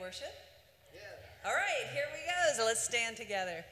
worship? All right, here we go. So let's stand together.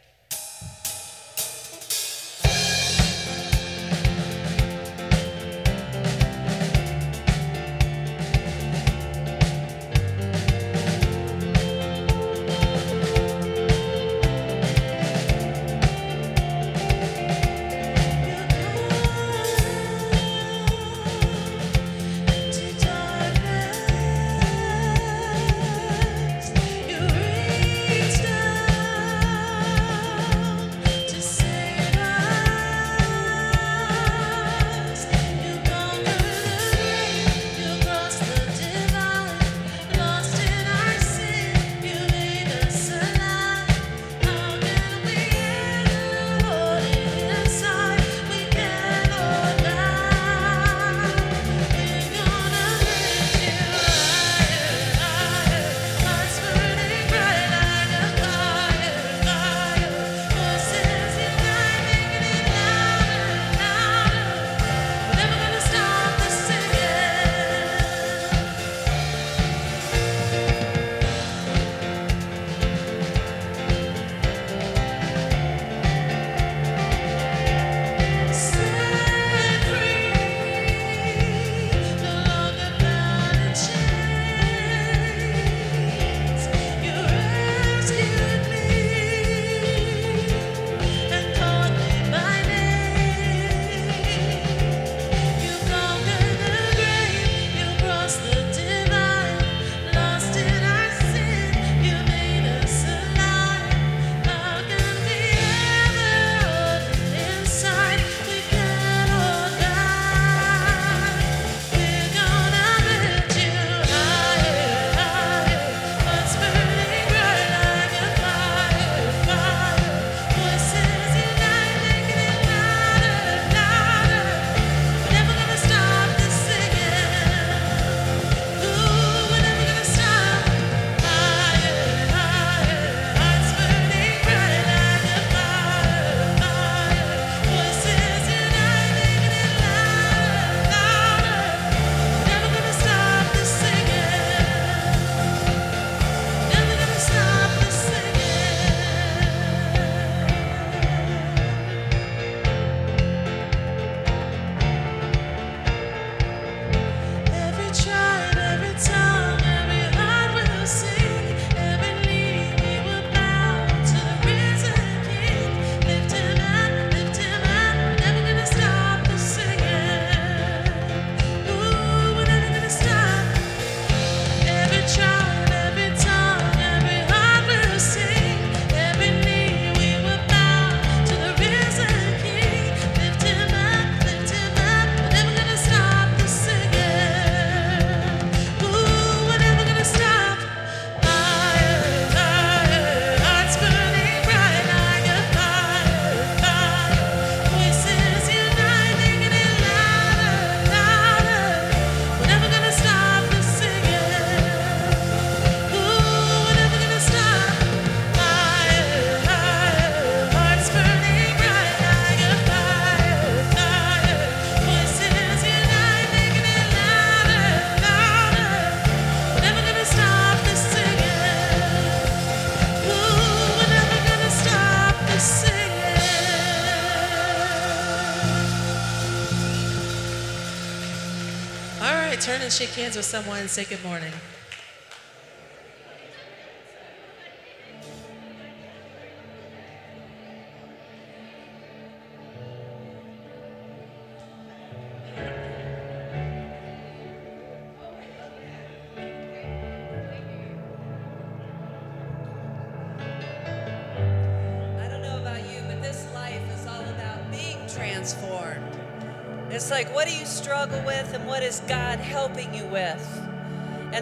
Shake hands with someone and say good morning.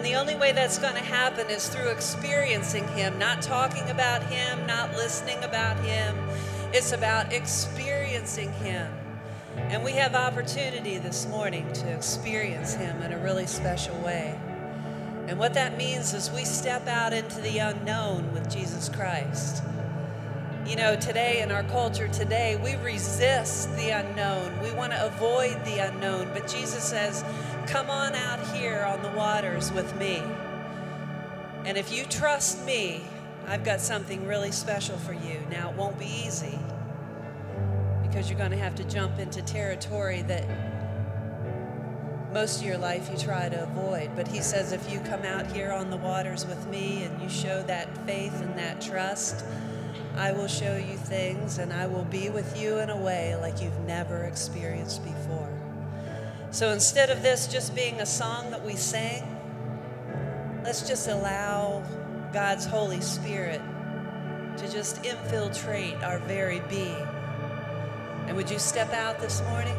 And the only way that's going to happen is through experiencing Him, not talking about Him, not listening about Him. It's about experiencing Him. And we have opportunity this morning to experience Him in a really special way. And what that means is we step out into the unknown with Jesus Christ. You know, today in our culture today, we resist the unknown. We want to avoid the unknown. But Jesus says, Come on out here on the waters with me. And if you trust me, I've got something really special for you. Now, it won't be easy because you're going to have to jump into territory that most of your life you try to avoid. But he says, if you come out here on the waters with me and you show that faith and that trust, I will show you things and I will be with you in a way like you've never experienced before. So instead of this just being a song that we sing, let's just allow God's Holy Spirit to just infiltrate our very being. And would you step out this morning?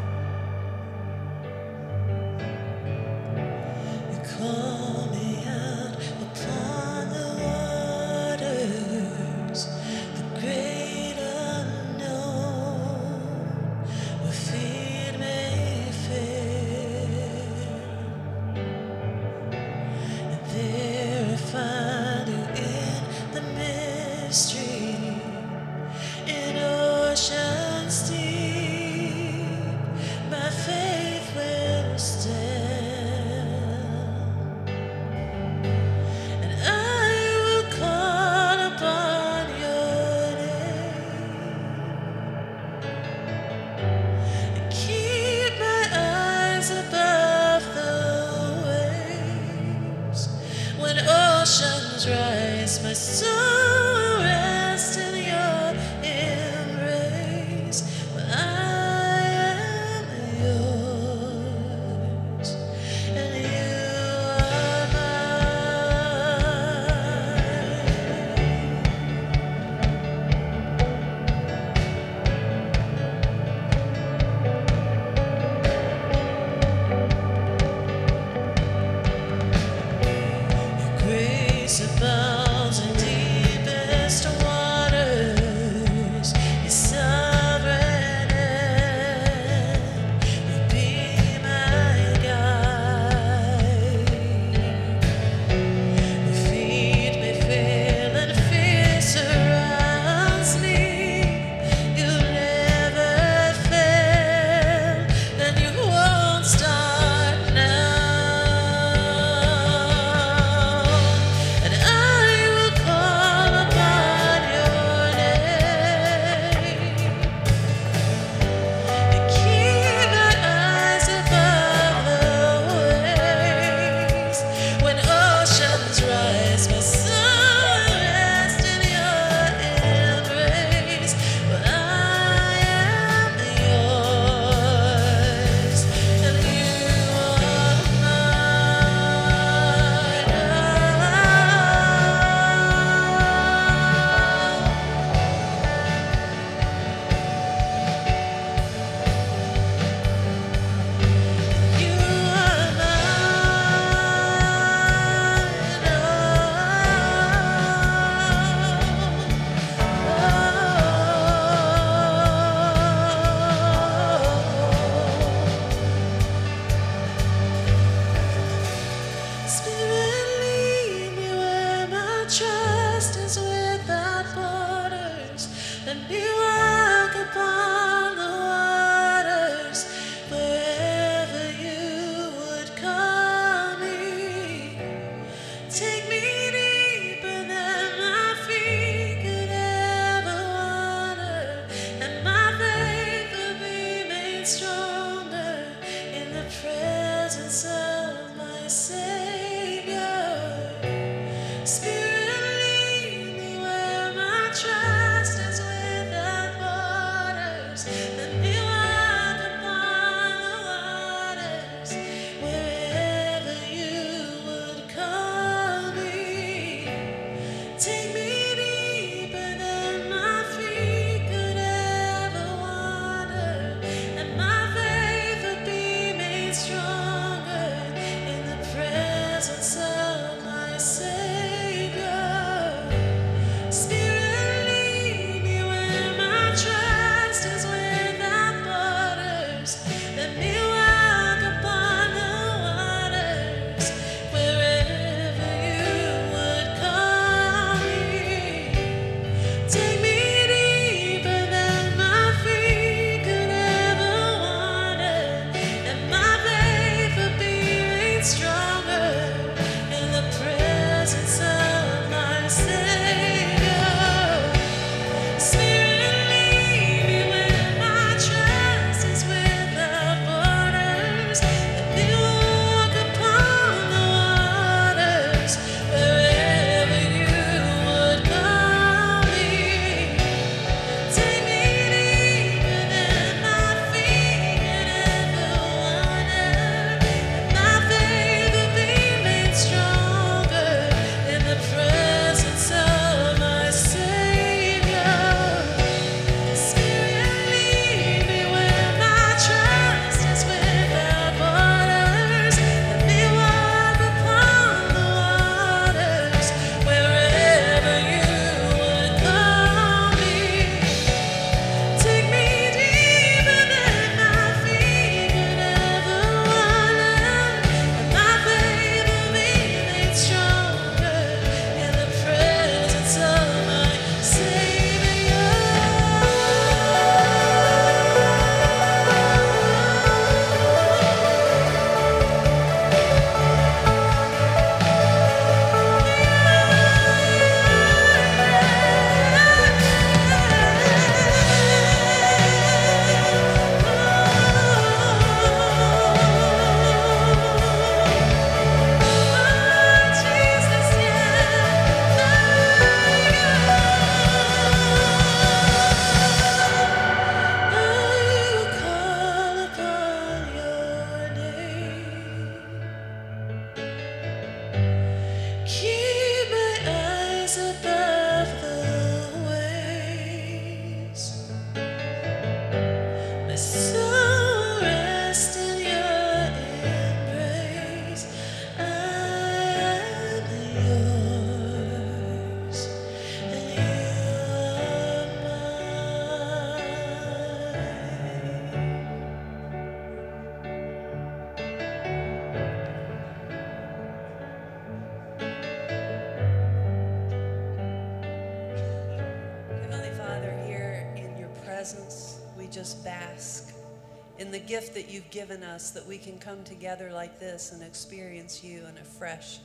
Gift that you've given us that we can come together like this and experience you in a fresh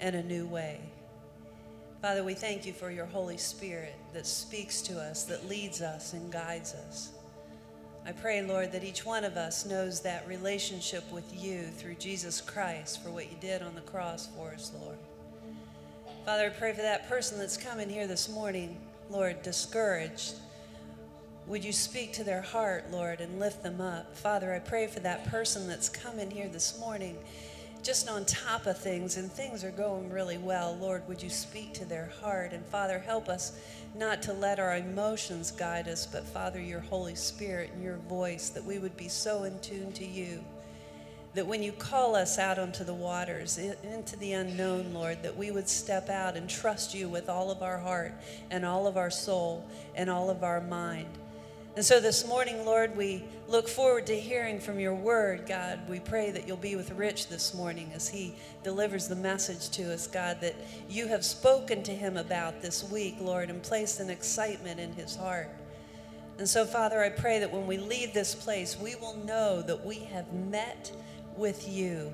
and a new way. Father, we thank you for your Holy Spirit that speaks to us, that leads us and guides us. I pray, Lord, that each one of us knows that relationship with you through Jesus Christ for what you did on the cross for us, Lord. Father, I pray for that person that's coming here this morning, Lord, discouraged. Would you speak to their heart, Lord, and lift them up? Father, I pray for that person that's come in here this morning just on top of things and things are going really well. Lord, would you speak to their heart? And Father, help us not to let our emotions guide us, but Father, your Holy Spirit and your voice, that we would be so in tune to you. That when you call us out onto the waters, into the unknown, Lord, that we would step out and trust you with all of our heart and all of our soul and all of our mind. And so this morning, Lord, we look forward to hearing from your word, God. We pray that you'll be with Rich this morning as he delivers the message to us, God, that you have spoken to him about this week, Lord, and placed an excitement in his heart. And so, Father, I pray that when we leave this place, we will know that we have met with you.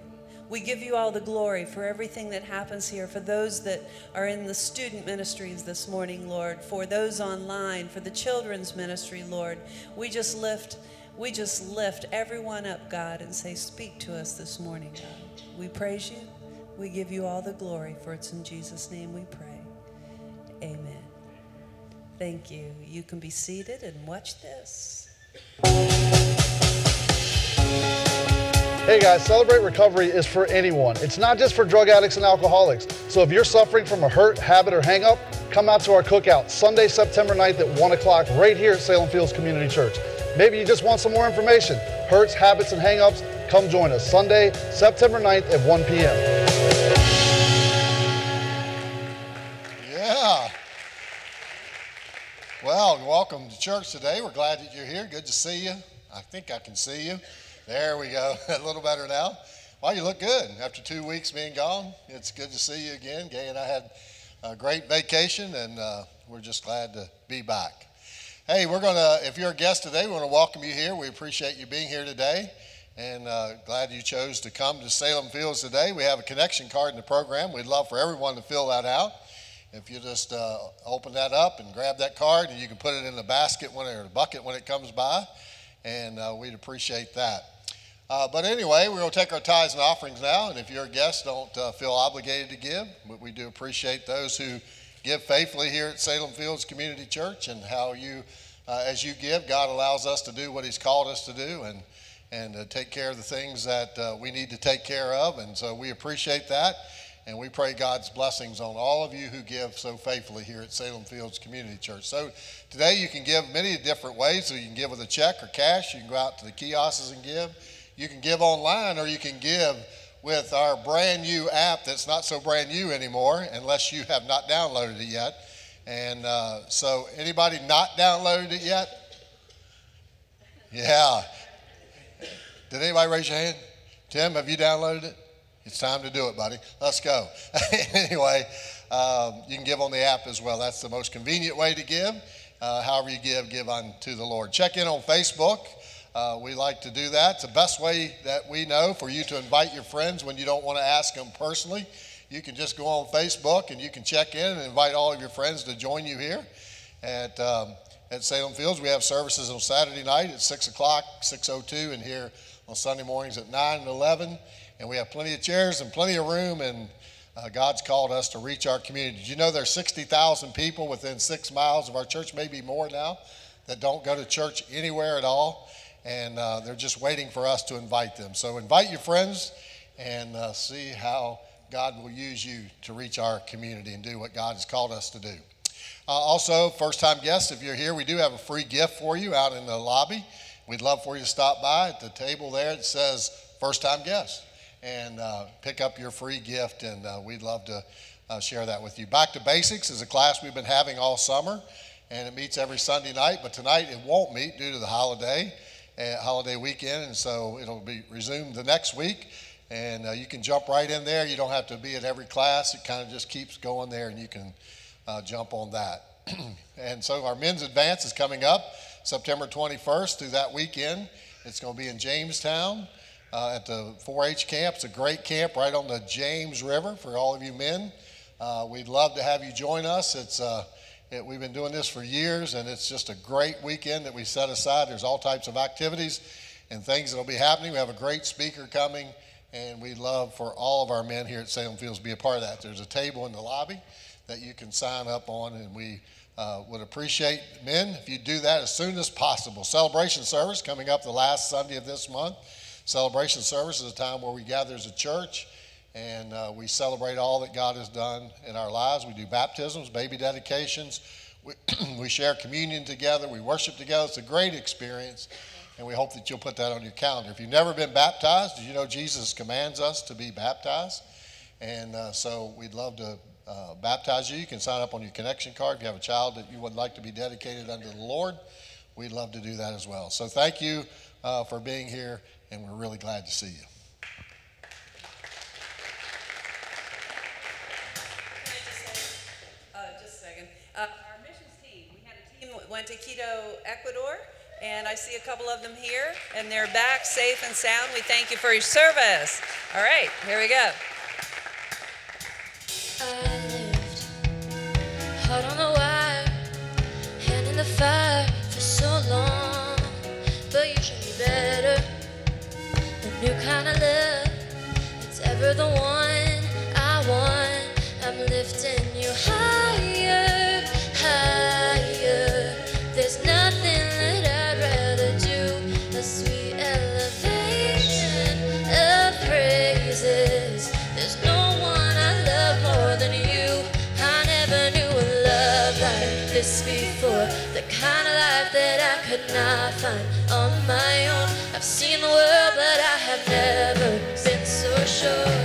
We give you all the glory for everything that happens here, for those that are in the student ministries this morning, Lord, for those online, for the children's ministry, Lord. We just lift we just lift everyone up, God, and say, Speak to us this morning, God. We praise you. We give you all the glory, for it's in Jesus' name we pray. Amen. Thank you. You can be seated and watch this. Hey guys, Celebrate Recovery is for anyone. It's not just for drug addicts and alcoholics. So if you're suffering from a hurt, habit, or hangup, come out to our cookout Sunday, September 9th at 1 o'clock right here at Salem Fields Community Church. Maybe you just want some more information. Hurts, habits, and hangups, come join us Sunday, September 9th at 1 p.m. Yeah. Well, welcome to church today. We're glad that you're here. Good to see you. I think I can see you. There we go. a little better now. Well, you look good after two weeks being gone. It's good to see you again. Gay and I had a great vacation, and uh, we're just glad to be back. Hey, we're going to, if you're a guest today, we want to welcome you here. We appreciate you being here today and uh, glad you chose to come to Salem Fields today. We have a connection card in the program. We'd love for everyone to fill that out. If you just uh, open that up and grab that card, and you can put it in the basket when, or the bucket when it comes by, and uh, we'd appreciate that. Uh, but anyway, we're going to take our tithes and offerings now. And if you're a guest, don't uh, feel obligated to give. But we do appreciate those who give faithfully here at Salem Fields Community Church and how you, uh, as you give, God allows us to do what He's called us to do and, and uh, take care of the things that uh, we need to take care of. And so we appreciate that. And we pray God's blessings on all of you who give so faithfully here at Salem Fields Community Church. So today you can give many different ways. So you can give with a check or cash. You can go out to the kiosks and give. You can give online or you can give with our brand new app that's not so brand new anymore unless you have not downloaded it yet. And uh, so, anybody not downloaded it yet? Yeah. Did anybody raise your hand? Tim, have you downloaded it? It's time to do it, buddy. Let's go. anyway, um, you can give on the app as well. That's the most convenient way to give. Uh, however, you give, give unto the Lord. Check in on Facebook. Uh, we like to do that. It's the best way that we know for you to invite your friends when you don't want to ask them personally. You can just go on Facebook and you can check in and invite all of your friends to join you here at, um, at Salem Fields. We have services on Saturday night at 6 o'clock, 6.02, and here on Sunday mornings at 9 and 11. And we have plenty of chairs and plenty of room, and uh, God's called us to reach our community. Did you know there's 60,000 people within six miles of our church, maybe more now, that don't go to church anywhere at all? And uh, they're just waiting for us to invite them. So invite your friends and uh, see how God will use you to reach our community and do what God has called us to do. Uh, also, first time guests, if you're here, we do have a free gift for you out in the lobby. We'd love for you to stop by at the table there. It says first time guests and uh, pick up your free gift, and uh, we'd love to uh, share that with you. Back to Basics is a class we've been having all summer, and it meets every Sunday night, but tonight it won't meet due to the holiday holiday weekend, and so it'll be resumed the next week. And uh, you can jump right in there. You don't have to be at every class. It kind of just keeps going there, and you can uh, jump on that. and so our men's advance is coming up September 21st through that weekend. It's going to be in Jamestown uh, at the 4 H camp. It's a great camp right on the James River for all of you men. Uh, we'd love to have you join us. It's uh, it, we've been doing this for years, and it's just a great weekend that we set aside. There's all types of activities and things that will be happening. We have a great speaker coming, and we'd love for all of our men here at Salem Fields to be a part of that. There's a table in the lobby that you can sign up on, and we uh, would appreciate men if you do that as soon as possible. Celebration service coming up the last Sunday of this month. Celebration service is a time where we gather as a church and uh, we celebrate all that God has done in our lives. We do baptisms, baby dedications, we, we share communion together, we worship together. It's a great experience, and we hope that you'll put that on your calendar. If you've never been baptized, you know Jesus commands us to be baptized? And uh, so we'd love to uh, baptize you. You can sign up on your connection card if you have a child that you would like to be dedicated unto the Lord. We'd love to do that as well. So thank you uh, for being here, and we're really glad to see you. Uh, our missions team, we had a team that went to Quito, Ecuador, and I see a couple of them here, and they're back safe and sound. We thank you for your service. All right, here we go. I lived hard on the wire, hand in the fire for so long. But you showed me better, new kind of love. It's ever the one I want. I'm lifting you higher, I find on my own. I've seen the world, but I have never been so sure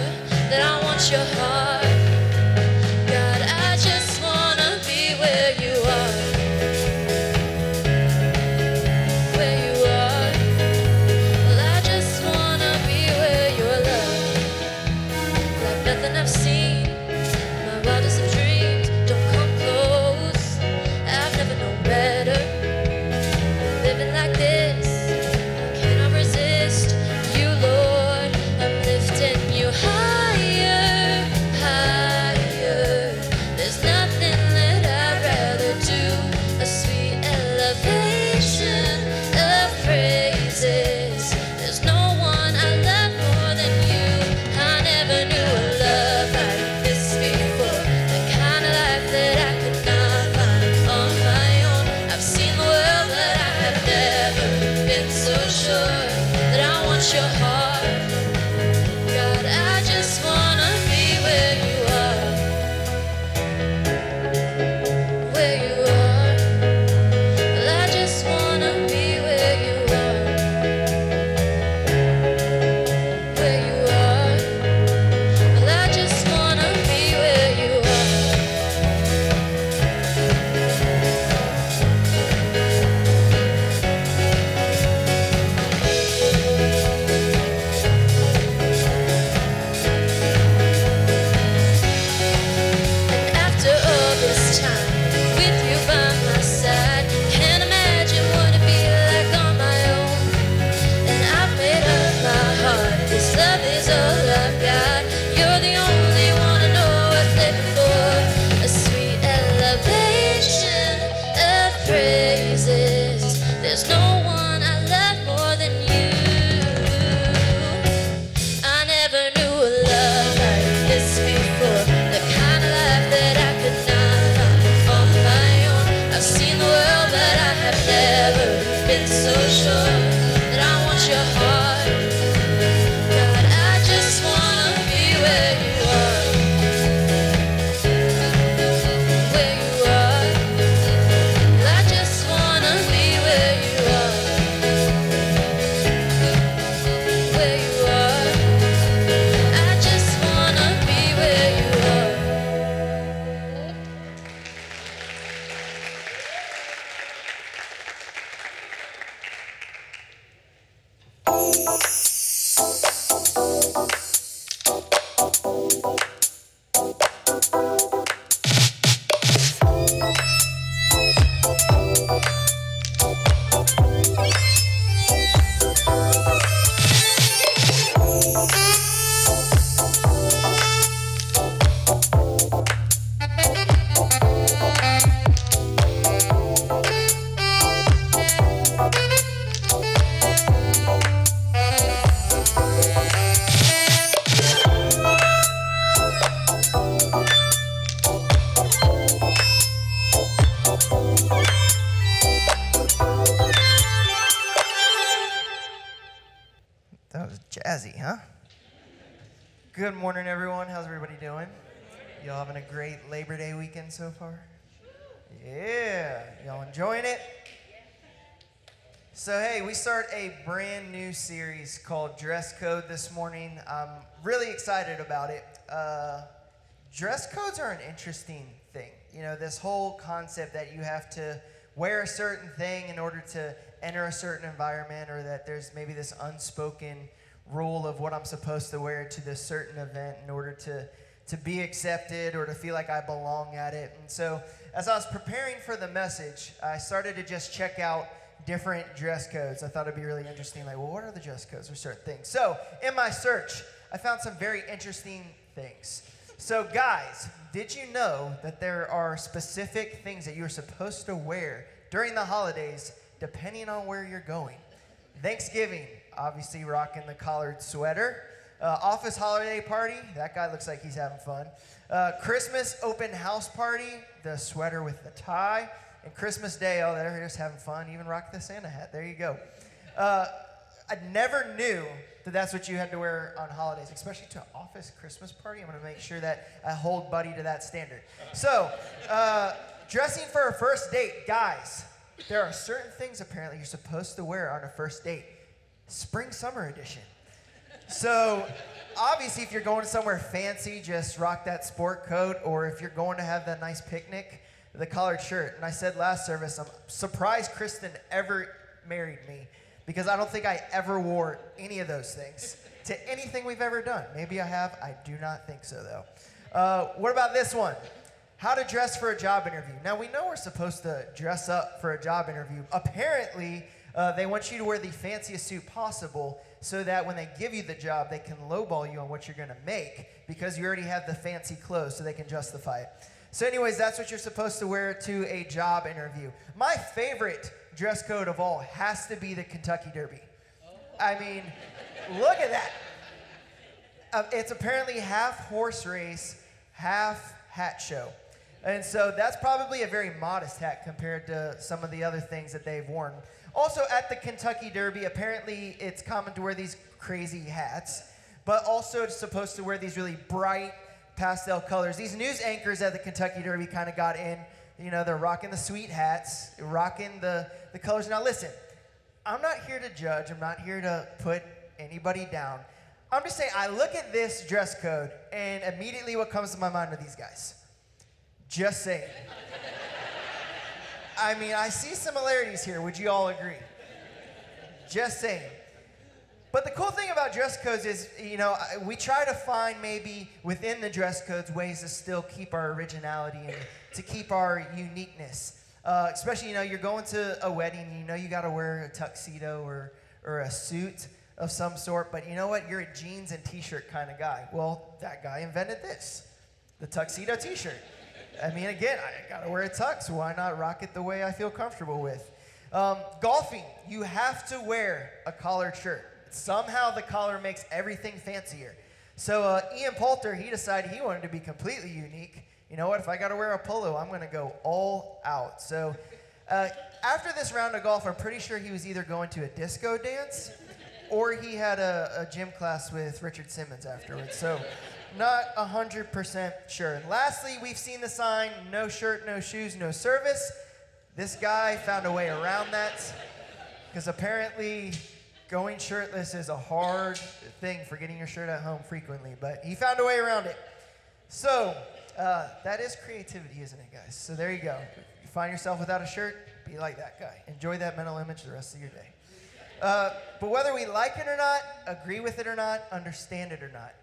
So far? Yeah. Y'all enjoying it? So, hey, we start a brand new series called Dress Code this morning. I'm really excited about it. Uh, dress codes are an interesting thing. You know, this whole concept that you have to wear a certain thing in order to enter a certain environment, or that there's maybe this unspoken rule of what I'm supposed to wear to this certain event in order to to be accepted or to feel like I belong at it. And so, as I was preparing for the message, I started to just check out different dress codes. I thought it'd be really interesting. Like, well, what are the dress codes for certain things? So, in my search, I found some very interesting things. So, guys, did you know that there are specific things that you're supposed to wear during the holidays depending on where you're going? Thanksgiving, obviously rocking the collared sweater. Uh, office holiday party, that guy looks like he's having fun. Uh, Christmas open house party, the sweater with the tie. And Christmas Day, oh, they're just having fun, even rock the Santa hat. There you go. Uh, I never knew that that's what you had to wear on holidays, especially to an office Christmas party. I'm going to make sure that I hold Buddy to that standard. So, uh, dressing for a first date, guys, there are certain things apparently you're supposed to wear on a first date. Spring summer edition. So, obviously, if you're going somewhere fancy, just rock that sport coat, or if you're going to have that nice picnic, the collared shirt. And I said last service, I'm surprised Kristen ever married me because I don't think I ever wore any of those things to anything we've ever done. Maybe I have. I do not think so, though. Uh, what about this one? How to dress for a job interview. Now, we know we're supposed to dress up for a job interview. Apparently, uh, they want you to wear the fanciest suit possible so that when they give you the job, they can lowball you on what you're going to make because you already have the fancy clothes so they can justify it. So, anyways, that's what you're supposed to wear to a job interview. My favorite dress code of all has to be the Kentucky Derby. I mean, look at that. Uh, it's apparently half horse race, half hat show. And so that's probably a very modest hat compared to some of the other things that they've worn. Also, at the Kentucky Derby, apparently it's common to wear these crazy hats, but also it's supposed to wear these really bright pastel colors. These news anchors at the Kentucky Derby kind of got in. You know, they're rocking the sweet hats, rocking the, the colors. Now, listen, I'm not here to judge, I'm not here to put anybody down. I'm just saying, I look at this dress code, and immediately what comes to my mind are these guys. Just saying. I mean, I see similarities here. Would you all agree? Just saying. But the cool thing about dress codes is, you know, we try to find maybe within the dress codes ways to still keep our originality and to keep our uniqueness. Uh, especially, you know, you're going to a wedding, you know, you got to wear a tuxedo or, or a suit of some sort, but you know what? You're a jeans and t shirt kind of guy. Well, that guy invented this the tuxedo t shirt. I mean, again, I gotta wear a tux. Why not rock it the way I feel comfortable with? Um, golfing, you have to wear a collared shirt. Somehow the collar makes everything fancier. So uh, Ian Poulter, he decided he wanted to be completely unique. You know what? If I gotta wear a polo, I'm gonna go all out. So uh, after this round of golf, I'm pretty sure he was either going to a disco dance or he had a, a gym class with Richard Simmons afterwards. So not 100% sure. Lastly, we've seen the sign no shirt, no shoes, no service. This guy found a way around that because apparently going shirtless is a hard thing for getting your shirt at home frequently, but he found a way around it. So, uh, that is creativity, isn't it, guys? So, there you go. You find yourself without a shirt, be like that guy. Enjoy that mental image the rest of your day. Uh, but whether we like it or not, agree with it or not, understand it or not,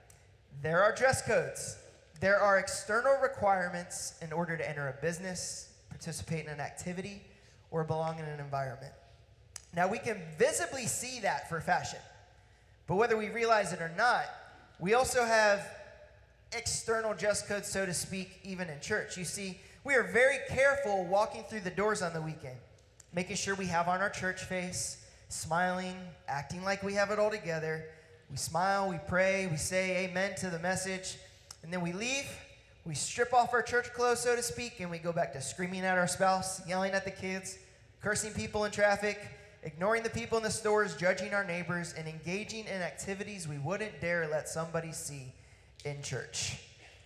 there are dress codes. There are external requirements in order to enter a business, participate in an activity, or belong in an environment. Now, we can visibly see that for fashion, but whether we realize it or not, we also have external dress codes, so to speak, even in church. You see, we are very careful walking through the doors on the weekend, making sure we have on our church face, smiling, acting like we have it all together we smile, we pray, we say amen to the message, and then we leave. We strip off our church clothes, so to speak, and we go back to screaming at our spouse, yelling at the kids, cursing people in traffic, ignoring the people in the stores, judging our neighbors, and engaging in activities we wouldn't dare let somebody see in church.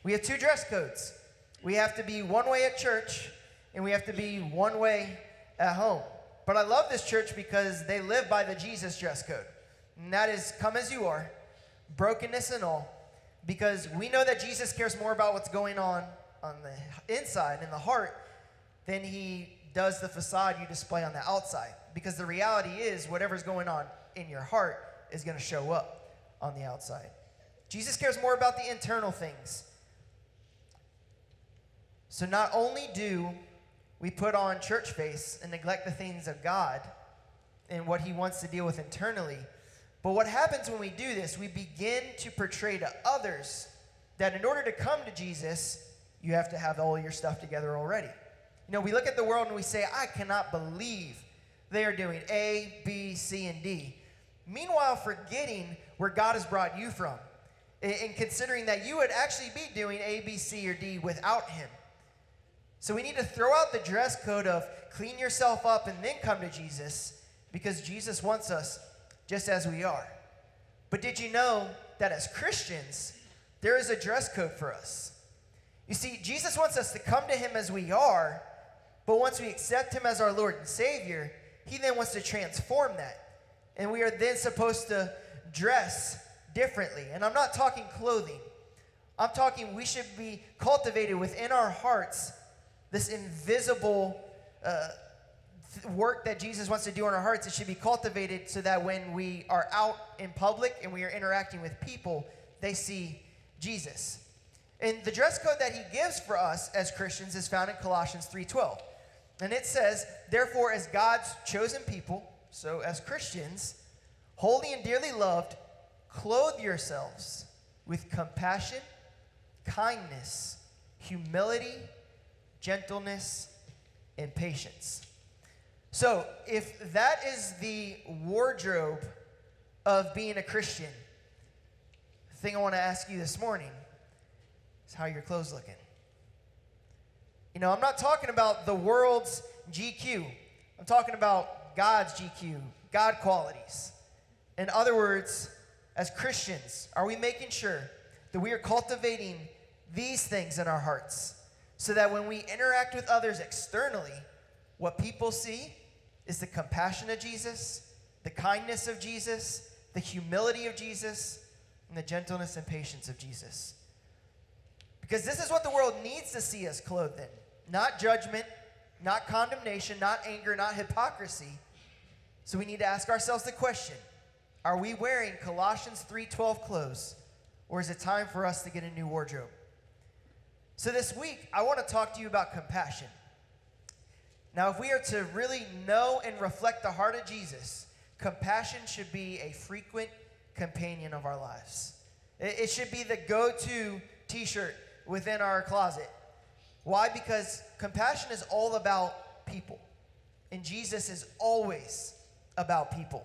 We have two dress codes. We have to be one way at church, and we have to be one way at home. But I love this church because they live by the Jesus dress code. And that is come as you are, brokenness and all, because we know that Jesus cares more about what's going on on the inside, in the heart, than he does the facade you display on the outside. Because the reality is, whatever's going on in your heart is going to show up on the outside. Jesus cares more about the internal things. So not only do we put on church face and neglect the things of God and what He wants to deal with internally, but what happens when we do this, we begin to portray to others that in order to come to Jesus, you have to have all your stuff together already. You know, we look at the world and we say, I cannot believe they are doing A, B, C, and D. Meanwhile, forgetting where God has brought you from and considering that you would actually be doing A, B, C, or D without Him. So we need to throw out the dress code of clean yourself up and then come to Jesus because Jesus wants us just as we are. But did you know that as Christians, there is a dress code for us? You see, Jesus wants us to come to Him as we are, but once we accept Him as our Lord and Savior, He then wants to transform that. And we are then supposed to dress differently. And I'm not talking clothing, I'm talking we should be cultivated within our hearts this invisible uh, work that Jesus wants to do in our hearts. It should be cultivated so that when we are out in public and we are interacting with people, they see Jesus. And the dress code that he gives for us as Christians is found in Colossians 3:12. And it says, "Therefore as God's chosen people, so as Christians, holy and dearly loved, clothe yourselves with compassion, kindness, humility, gentleness, and patience." So, if that is the wardrobe of being a Christian, the thing I want to ask you this morning is how are your clothes looking? You know, I'm not talking about the world's GQ. I'm talking about God's GQ, God qualities. In other words, as Christians, are we making sure that we are cultivating these things in our hearts so that when we interact with others externally, what people see is the compassion of Jesus, the kindness of Jesus, the humility of Jesus, and the gentleness and patience of Jesus. Because this is what the world needs to see us clothed in not judgment, not condemnation, not anger, not hypocrisy. So we need to ask ourselves the question Are we wearing Colossians 3:12 clothes, or is it time for us to get a new wardrobe? So this week, I want to talk to you about compassion. Now, if we are to really know and reflect the heart of Jesus, compassion should be a frequent companion of our lives. It, should be the go to t shirt within our closet. Why? Because compassion is all about people, and Jesus is always about people.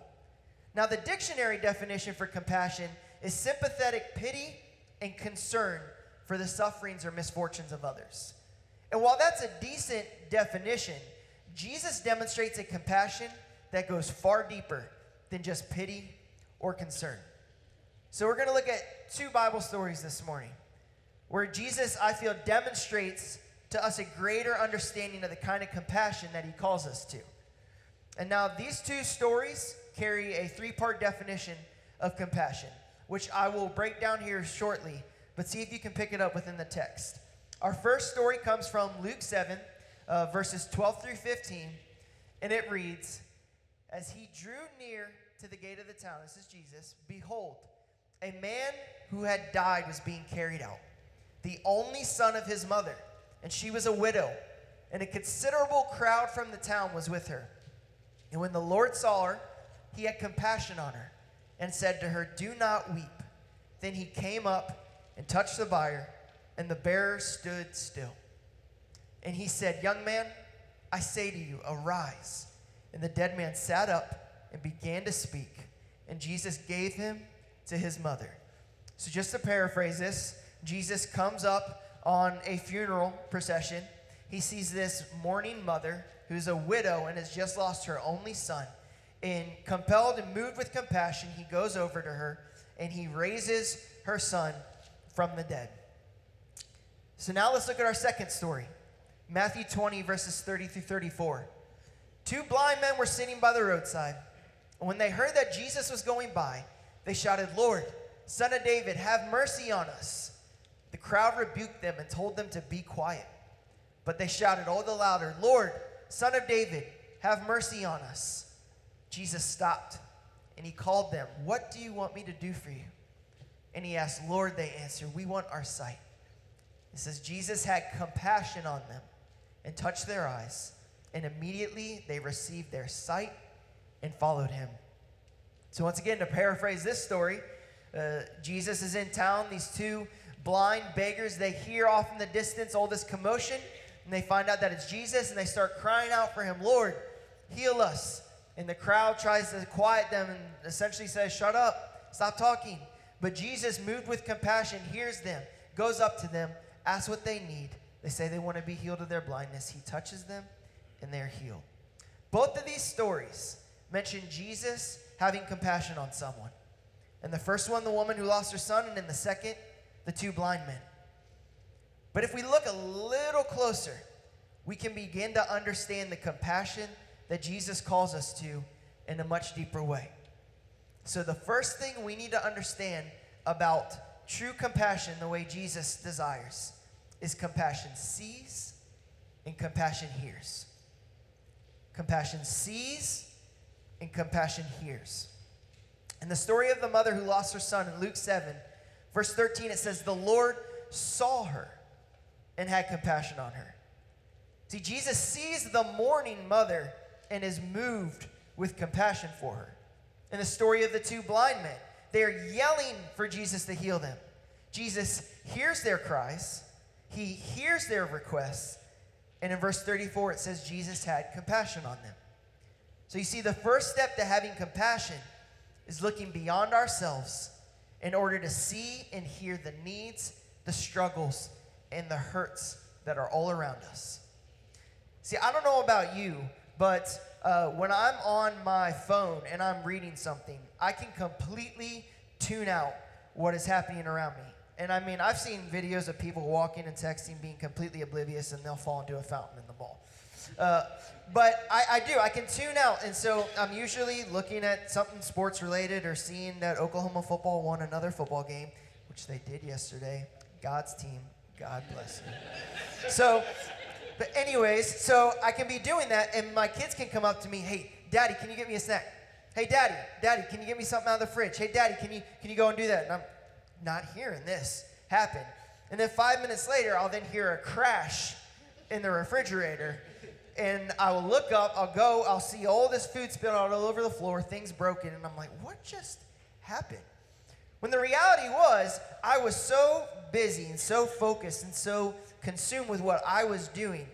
Now, the dictionary definition for compassion is sympathetic pity and concern for the sufferings or misfortunes of others. And while that's a decent definition, Jesus demonstrates a compassion that goes far deeper than just pity or concern. So, we're going to look at two Bible stories this morning where Jesus, I feel, demonstrates to us a greater understanding of the kind of compassion that he calls us to. And now, these two stories carry a three part definition of compassion, which I will break down here shortly, but see if you can pick it up within the text. Our first story comes from Luke 7, uh, verses 12 through 15, and it reads As he drew near to the gate of the town, this is Jesus, behold, a man who had died was being carried out, the only son of his mother, and she was a widow, and a considerable crowd from the town was with her. And when the Lord saw her, he had compassion on her and said to her, Do not weep. Then he came up and touched the bier, and the bearer stood still. And he said, Young man, I say to you, arise. And the dead man sat up and began to speak, and Jesus gave him to his mother. So, just to paraphrase this, Jesus comes up on a funeral procession. He sees this mourning mother who's a widow and has just lost her only son. And compelled and moved with compassion, he goes over to her and he raises her son from the dead. So now let's look at our second story Matthew 20, verses 30 through 34. Two blind men were sitting by the roadside. And when they heard that Jesus was going by, they shouted, Lord, Son of David, have mercy on us. The crowd rebuked them and told them to be quiet. But they shouted all the louder, Lord, Son of David, have mercy on us. Jesus stopped and he called them, What do you want me to do for you? And he asked, Lord, they answered, We want our sight. It says, Jesus had compassion on them and touched their eyes, and immediately they received their sight and followed him. So, once again, to paraphrase this story, uh, Jesus is in town. These two blind beggars, they hear off in the distance all this commotion, and they find out that it's Jesus, and they start crying out for him, Lord, heal us. And the crowd tries to quiet them and essentially says, Shut up, stop talking. But Jesus, moved with compassion, hears them, goes up to them, asks what they need. They say they want to be healed of their blindness. He touches them, and they're healed. Both of these stories mention Jesus having compassion on someone. And the first one, the woman who lost her son, and in the second, the two blind men. But if we look a little closer, we can begin to understand the compassion that Jesus calls us to in a much deeper way. So, the first thing we need to understand about true compassion, the way Jesus desires, is compassion sees and compassion hears. Compassion sees and compassion hears. In the story of the mother who lost her son in Luke 7, verse 13, it says, The Lord saw her and had compassion on her. See, Jesus sees the mourning mother and is moved with compassion for her. In the story of the two blind men, they are yelling for Jesus to heal them. Jesus hears their cries, he hears their requests, and in verse 34 it says Jesus had compassion on them. So you see, the first step to having compassion is looking beyond ourselves in order to see and hear the needs, the struggles, and the hurts that are all around us. See, I don't know about you, but uh, when I'm on my phone and I'm reading something, I can completely tune out what is happening around me. And I mean, I've seen videos of people walking and texting, being completely oblivious, and they'll fall into a fountain in the mall. Uh, but I, I, do, I can tune out. And so I'm usually looking at something sports related or seeing that Oklahoma football won another football game, which they did yesterday. God's team, God bless you. So, but anyways, so I can be doing that, and my kids can come up to me, hey, daddy, can you get me a snack? Hey, daddy, daddy, can you get me something out of the fridge? Hey, daddy, can you, can you go and do that? Not hearing this happen. And then five minutes later, I'll then hear a crash in the refrigerator. And I will look up, I'll go, I'll see all this food spilled all over the floor, things broken, and I'm like, what just happened? When the reality was, I was so busy and so focused and so consumed with what I was doing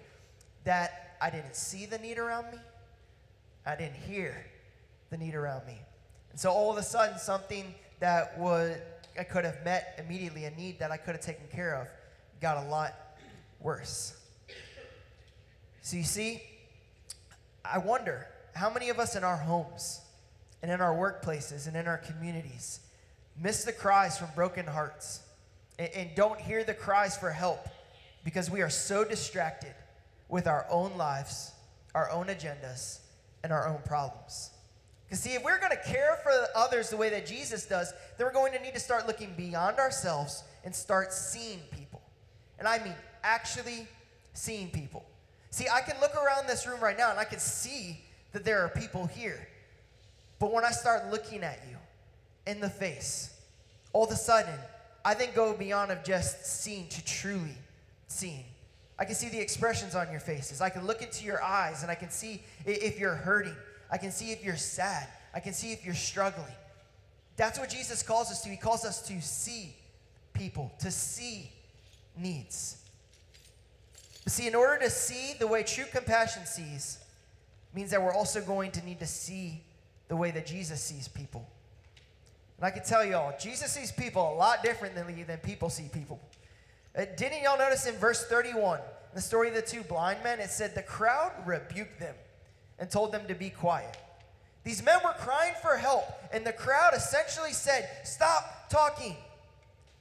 that I didn't see the need around me. I didn't hear the need around me. And so all of a sudden, something that was I could have met immediately, a need that I could have taken care of, got a lot worse. So you see, I wonder how many of us in our homes and in our workplaces and in our communities miss the cries from broken hearts and, and don't hear the cries for help because we are so distracted with our own lives, our own agendas, and our own problems. Because, see, if we're going to care for others the way that Jesus does, then we're going to need to start looking beyond ourselves and start seeing people. And I mean, actually seeing people. See, I can look around this room right now and I can see that there are people here. But when I start looking at you in the face, all of a sudden, I then go beyond of just seeing to truly seeing. I can see the expressions on your faces. I can look into your eyes and I can see if you're hurting. I can see if you're sad. I can see if you're struggling. That's what Jesus calls us to. He calls us to see people, to see needs. But see, in order to see the way true compassion sees, means that we're also going to need to see the way that Jesus sees people. And I can tell y'all, Jesus sees people a lot differently than people see people. Uh, didn't y'all notice in verse 31, the story of the two blind men, it said the crowd rebuked them and told them to be quiet. These men were crying for help, and the crowd essentially said, Stop talking.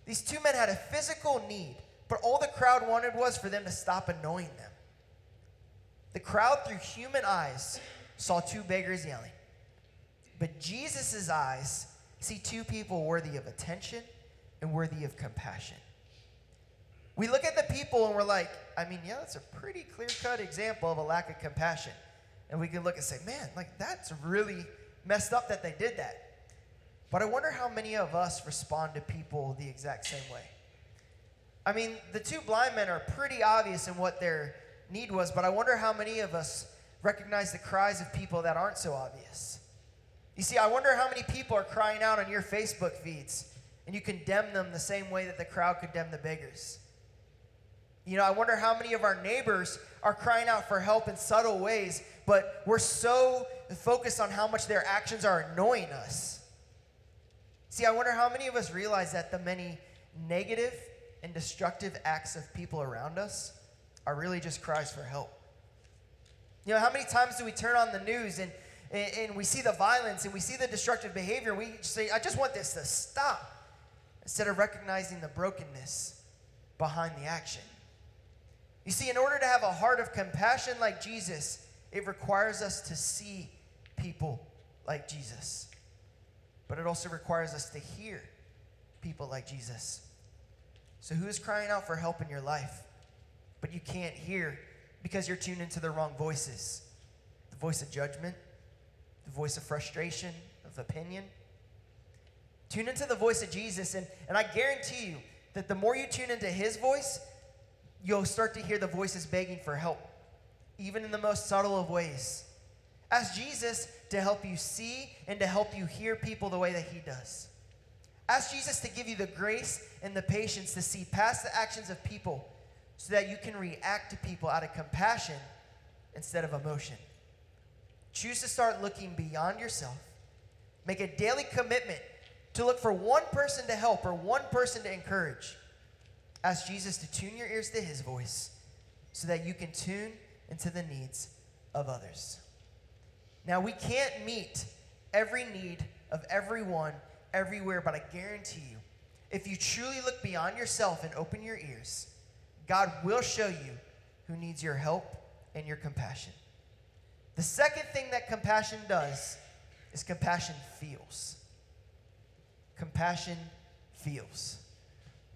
These two men had a physical need, but all the crowd wanted was for them to stop annoying them. The crowd, through human eyes, saw two beggars yelling. But Jesus' eyes see two people worthy of attention and worthy of compassion. We look at the people and we're like, I mean, yeah, that's a pretty clear cut example of a lack of compassion. And we can look and say, man, like that's really messed up that they did that. But I wonder how many of us respond to people the exact same way. I mean, the two blind men are pretty obvious in what their need was, but I wonder how many of us recognize the cries of people that aren't so obvious. You see, I wonder how many people are crying out on your Facebook feeds and you condemn them the same way that the crowd condemned the beggars. You know, I wonder how many of our neighbors are crying out for help in subtle ways, but we're so focused on how much their actions are annoying us. See, I wonder how many of us realize that the many negative and destructive acts of people around us are really just cries for help. You know, how many times do we turn on the news and, and, and we see the violence and we see the destructive behavior we say, I just want this to stop, instead of recognizing the brokenness behind the action. You see, in order to have a heart of compassion like Jesus, it requires us to see people like Jesus. But it also requires us to hear people like Jesus. So, who is crying out for help in your life, but you can't hear because you're tuned into the wrong voices? The voice of judgment, the voice of frustration, of opinion. Tune into the voice of Jesus, and, and I guarantee you that the more you tune into his voice, you'll start to hear the voices begging for help, even in the most subtle of ways. Ask Jesus to help you see and to help you hear people the way that he does. Ask Jesus to give you the grace and the patience to see past the actions of people so that you can react to people out of compassion instead of emotion. Choose to start looking beyond yourself. Make a daily commitment to look for one person to help or one person to encourage. Ask Jesus to tune your ears to his voice so that you can tune into the needs of others. Now, we can't meet every need of everyone everywhere, but I guarantee you, if you truly look beyond yourself and open your ears, God will show you who needs your help and your compassion. The second thing that compassion does is compassion feels. Compassion feels.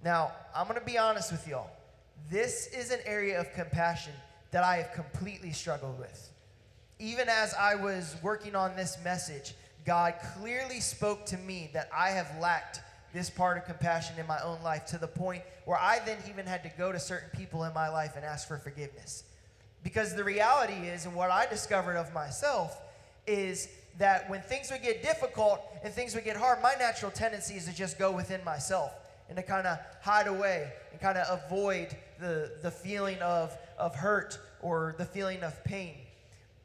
Now, I'm going to be honest with y'all. This is an area of compassion that I have completely struggled with. Even as I was working on this message, God clearly spoke to me that I have lacked this part of compassion in my own life to the point where I then even had to go to certain people in my life and ask for forgiveness. Because the reality is, and what I discovered of myself, is that when things would get difficult and things would get hard, my natural tendency is to just go within myself and to kind of hide away and kind of avoid the, the feeling of, of hurt or the feeling of pain.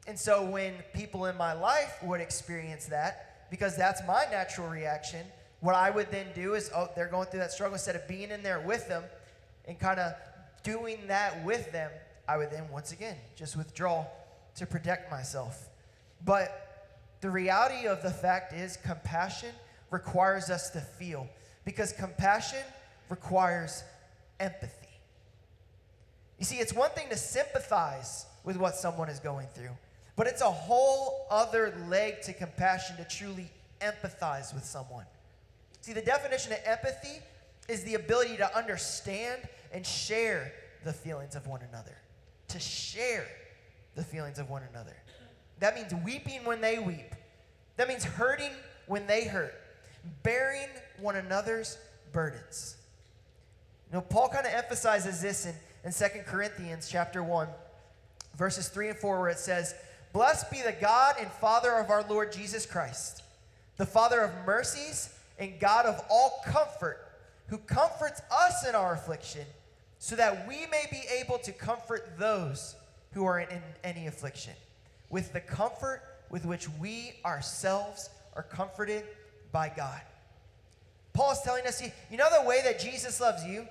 And so when people in my life would experience that, because that's my natural reaction, what I would then do is, oh, they're going through that struggle. Instead of being in there with them and kind of doing that with them, I would then once again just withdraw to protect myself. But the reality of the fact is, compassion requires us to feel because compassion requires empathy. You see, it's one thing to sympathize with what someone is going through, but it's a whole other leg to compassion to truly empathize with someone. See, the definition of empathy is the ability to understand and share the feelings of one another. To share the feelings of one another. That means weeping when they weep. That means hurting when they hurt bearing one another's burdens. You know, Paul kind of emphasizes this in, in 2 Corinthians chapter 1, verses 3 and 4, where it says, Blessed be the God and Father of our Lord Jesus Christ, the Father of mercies and God of all comfort, who comforts us in our affliction, so that we may be able to comfort those who are in, in any affliction, with the comfort with which we ourselves are comforted by God. Paul is telling us, you know the way that Jesus loves you?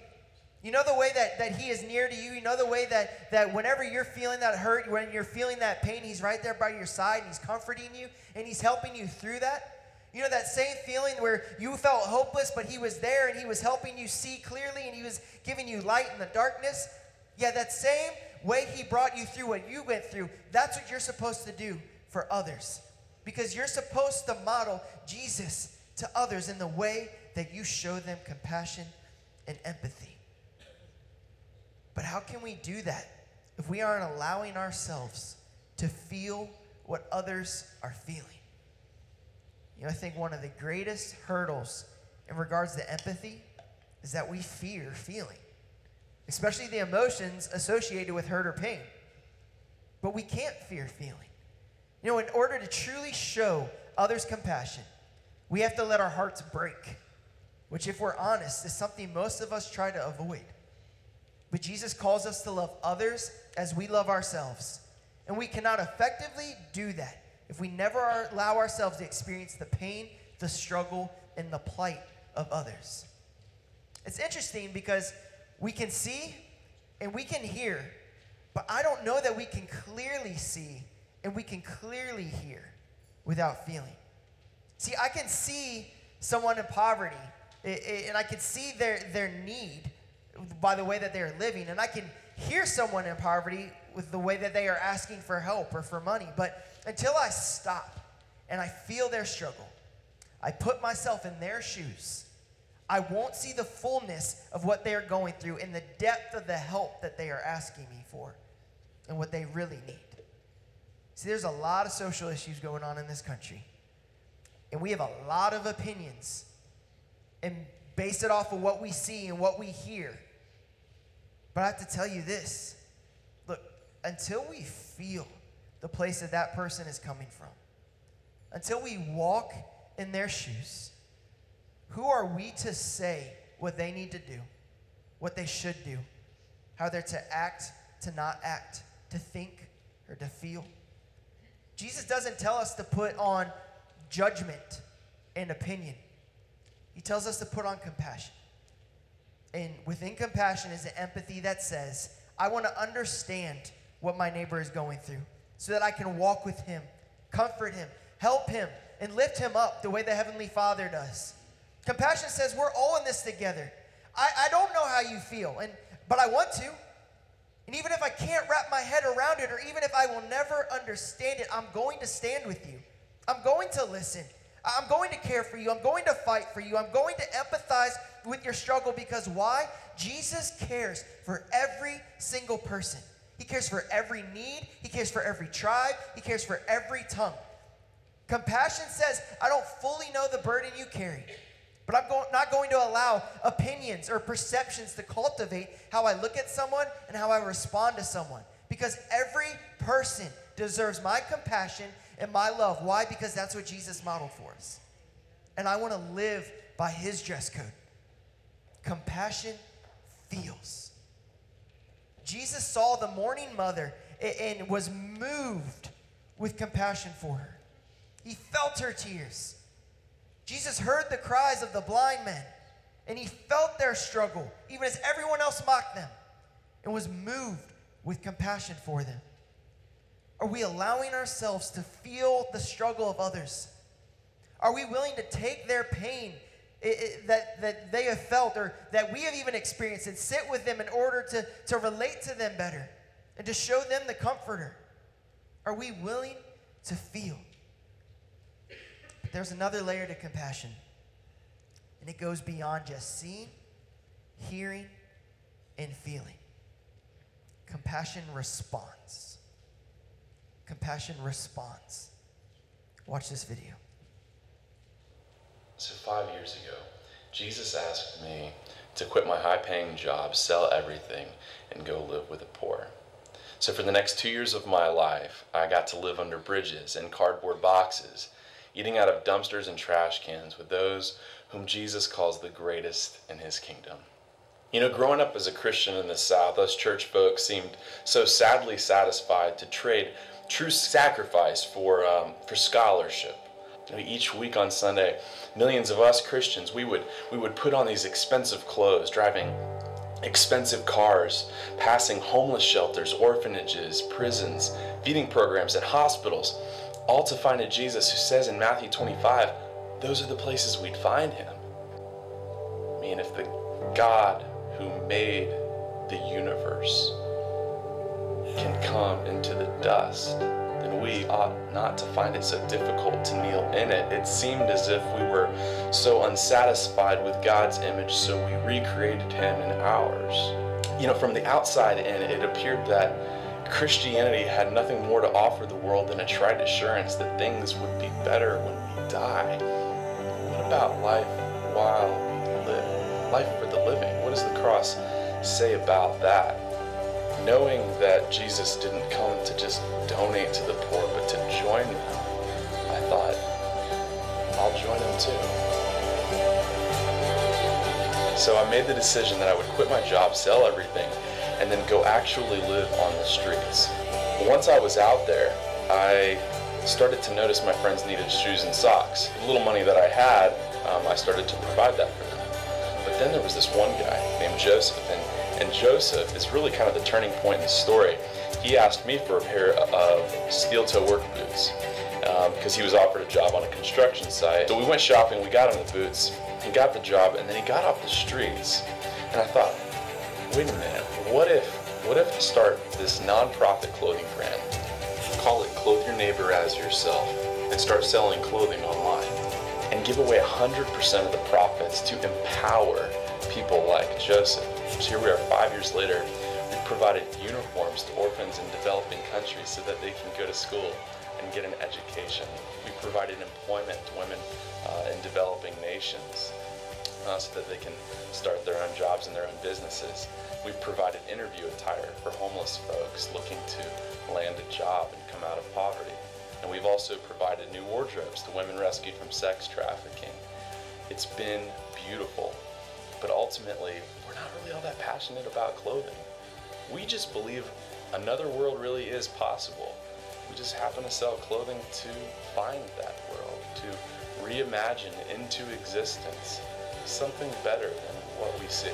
You know the way that, that he is near to you? You know the way that, that whenever you're feeling that hurt, when you're feeling that pain, he's right there by your side and he's comforting you and he's helping you through that? You know, that same feeling where you felt hopeless, but He was there and He was helping you see clearly and He was giving you light in the darkness? Yeah, that same way He brought you through what you went through, that's what you're supposed to do for others. Because you're supposed to model Jesus to others in the way that you show them compassion and empathy. But how can we do that if we aren't allowing ourselves to feel what others are feeling? You know, I think one of the greatest hurdles in regards to empathy is that we fear feeling, especially the emotions associated with hurt or pain. But we can't fear feeling. You know, in order to truly show others compassion, we have to let our hearts break, which, if we're honest, is something most of us try to avoid. But Jesus calls us to love others as we love ourselves. And we cannot effectively do that if we never allow ourselves to experience the pain, the struggle, and the plight of others. It's interesting because we can see and we can hear, but I don't know that we can clearly see and we can clearly hear without feeling. See, I can see someone in poverty and I can see their, their need by the way that they're living, and I can hear someone in poverty with the way that they are asking for help or for money. But until I stop and I feel their struggle, I put myself in their shoes, I won't see the fullness of what they are going through and the depth of the help that they are asking me for and what they really need. See, there's a lot of social issues going on in this country, and we have a lot of opinions and base it off of what we see and what we hear. But I have to tell you this look, until we feel the place that that person is coming from, until we walk in their shoes, who are we to say what they need to do, what they should do, how they're to act, to not act, to think, or to feel? Jesus doesn't tell us to put on judgment and opinion. He tells us to put on compassion. And within compassion is an empathy that says, I want to understand what my neighbor is going through so that I can walk with him, comfort him, help him, and lift him up the way the Heavenly Father does. Compassion says we're all in this together. I, I don't know how you feel, and but I want to. And even if I can't wrap my head around it, or even if I will never understand it, I'm going to stand with you. I'm going to listen. I'm going to care for you. I'm going to fight for you. I'm going to empathize with your struggle because why? Jesus cares for every single person. He cares for every need. He cares for every tribe. He cares for every tongue. Compassion says, I don't fully know the burden you carry, but I'm go- not going to allow opinions or perceptions to cultivate how I look at someone and how I respond to someone. Because every person deserves my compassion and my love. Why? Because that's what Jesus modeled for us. And I want to live by his dress code. Compassion feels. Jesus saw the mourning mother and was moved with compassion for her. He felt her tears. Jesus heard the cries of the blind men and he felt their struggle, even as everyone else mocked them, and was moved with compassion for them. Are we allowing ourselves to feel the struggle of others? Are we willing to take their pain it, it, that, that they have felt or that we have even experienced and sit with them in order to, to relate to them better and to show them the comforter? Are we willing to feel? But there's another layer to compassion, and it goes beyond just seeing, hearing, and feeling. Compassion responds compassion response. Watch this video. So, five years ago, Jesus asked me to quit my high paying job, sell everything, and go live with the poor. So, for the next two years of my life, I got to live under bridges and cardboard boxes, eating out of dumpsters and trash cans with those whom Jesus calls the greatest in his kingdom. You know, growing up as a Christian in the South, us church folks seemed so sadly satisfied to trade true sacrifice for, um, for scholarship. Each week on Sunday, millions of us Christians, we would, we would put on these expensive clothes, driving expensive cars, passing homeless shelters, orphanages, prisons, feeding programs, and hospitals, all to find a Jesus who says in Matthew 25, those are the places we'd find him. I mean, if the God who made the universe can come into the dust, then we ought not to find it so difficult to kneel in it. It seemed as if we were so unsatisfied with God's image, so we recreated him in ours. You know, from the outside in, it appeared that Christianity had nothing more to offer the world than a tried assurance that things would be better when we die. What about life while we live? Life for the living. What does the cross say about that? Knowing that Jesus didn't come to just donate to the poor, but to join them, I thought, I'll join them too. So I made the decision that I would quit my job, sell everything, and then go actually live on the streets. Once I was out there, I started to notice my friends needed shoes and socks. The little money that I had, um, I started to provide that for them. But then there was this one guy named Joseph, and, and Joseph is really kind of the turning point in the story. He asked me for a pair of steel toe work boots because um, he was offered a job on a construction site. So we went shopping, we got him the boots, he got the job, and then he got off the streets. And I thought, wait a minute, what if, what if I start this nonprofit clothing brand? Call it Clothe Your Neighbor as Yourself and start selling clothing online and give away 100% of the profits to empower people like Joseph. So here we are five years later, we've provided uniforms to orphans in developing countries so that they can go to school and get an education. We've provided employment to women uh, in developing nations uh, so that they can start their own jobs and their own businesses. We've provided interview attire for homeless folks looking to land a job and come out of poverty. And we've also provided new wardrobes to women rescued from sex trafficking. It's been beautiful, but ultimately, really all that passionate about clothing. We just believe another world really is possible. We just happen to sell clothing to find that world, to reimagine into existence something better than what we see.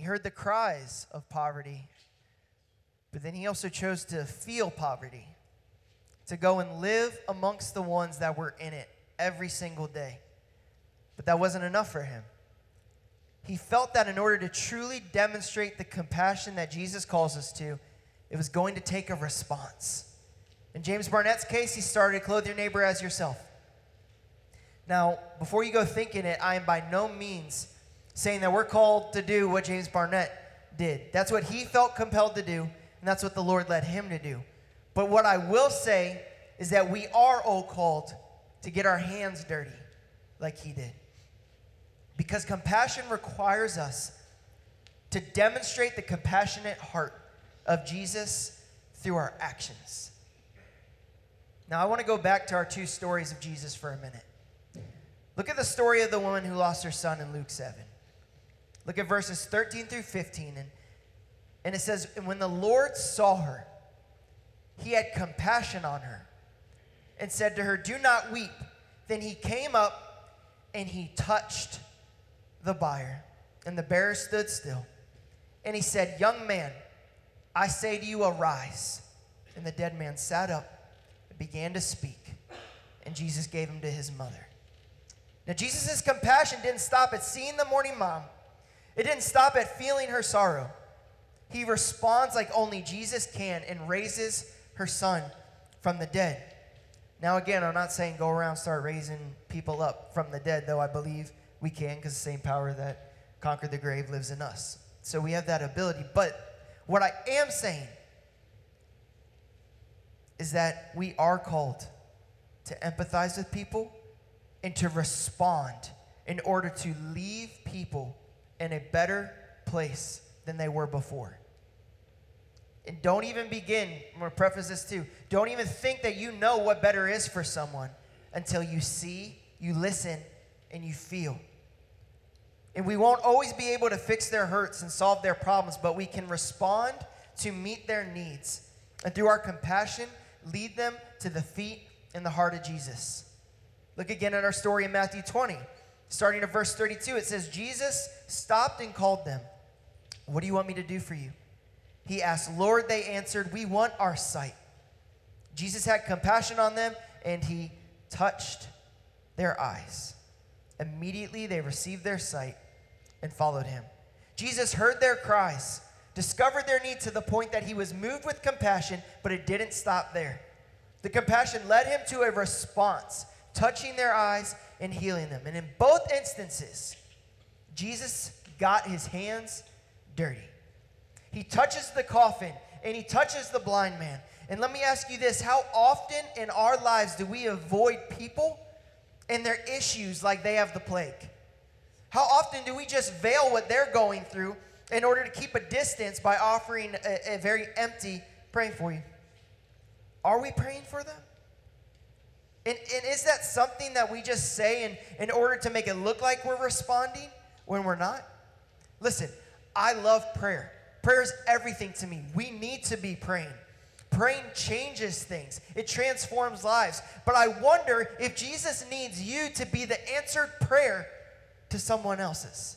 He heard the cries of poverty. But then he also chose to feel poverty, to go and live amongst the ones that were in it every single day. But that wasn't enough for him. He felt that in order to truly demonstrate the compassion that Jesus calls us to, it was going to take a response. In James Barnett's case, he started Clothe Your Neighbor as Yourself. Now, before you go thinking it, I am by no means saying that we're called to do what James Barnett did. That's what he felt compelled to do, and that's what the Lord led him to do. But what I will say is that we are all called to get our hands dirty like he did. Because compassion requires us to demonstrate the compassionate heart of Jesus through our actions. Now, I want to go back to our two stories of Jesus for a minute. Look at the story of the woman who lost her son in Luke 7. Look at verses 13 through 15. And, and it says, And when the Lord saw her, he had compassion on her and said to her, Do not weep. Then he came up and he touched the bier, and the bearer stood still. And he said, Young man, I say to you, arise. And the dead man sat up and began to speak, and Jesus gave him to his mother. Now, Jesus' compassion didn't stop at seeing the mourning mom, it didn't stop at feeling her sorrow. He responds like only Jesus can and raises her son from the dead. Now, again, I'm not saying go around start raising people up from the dead, though I believe we can because the same power that conquered the grave lives in us. So we have that ability. But what I am saying is that we are called to empathize with people and to respond in order to leave people in a better place than they were before. And don't even begin, I'm going to preface this too. Don't even think that you know what better is for someone until you see, you listen, and you feel. And we won't always be able to fix their hurts and solve their problems, but we can respond to meet their needs. And through our compassion, lead them to the feet and the heart of Jesus. Look again at our story in Matthew 20. Starting at verse 32, it says, Jesus stopped and called them. What do you want me to do for you? He asked, Lord, they answered, We want our sight. Jesus had compassion on them and he touched their eyes. Immediately they received their sight and followed him. Jesus heard their cries, discovered their need to the point that he was moved with compassion, but it didn't stop there. The compassion led him to a response, touching their eyes and healing them. And in both instances, Jesus got his hands dirty. He touches the coffin and he touches the blind man. And let me ask you this how often in our lives do we avoid people and their issues like they have the plague? How often do we just veil what they're going through in order to keep a distance by offering a, a very empty praying for you? Are we praying for them? And, and is that something that we just say in, in order to make it look like we're responding when we're not? Listen, I love prayer. Prayer is everything to me. We need to be praying. Praying changes things, it transforms lives. But I wonder if Jesus needs you to be the answered prayer to someone else's.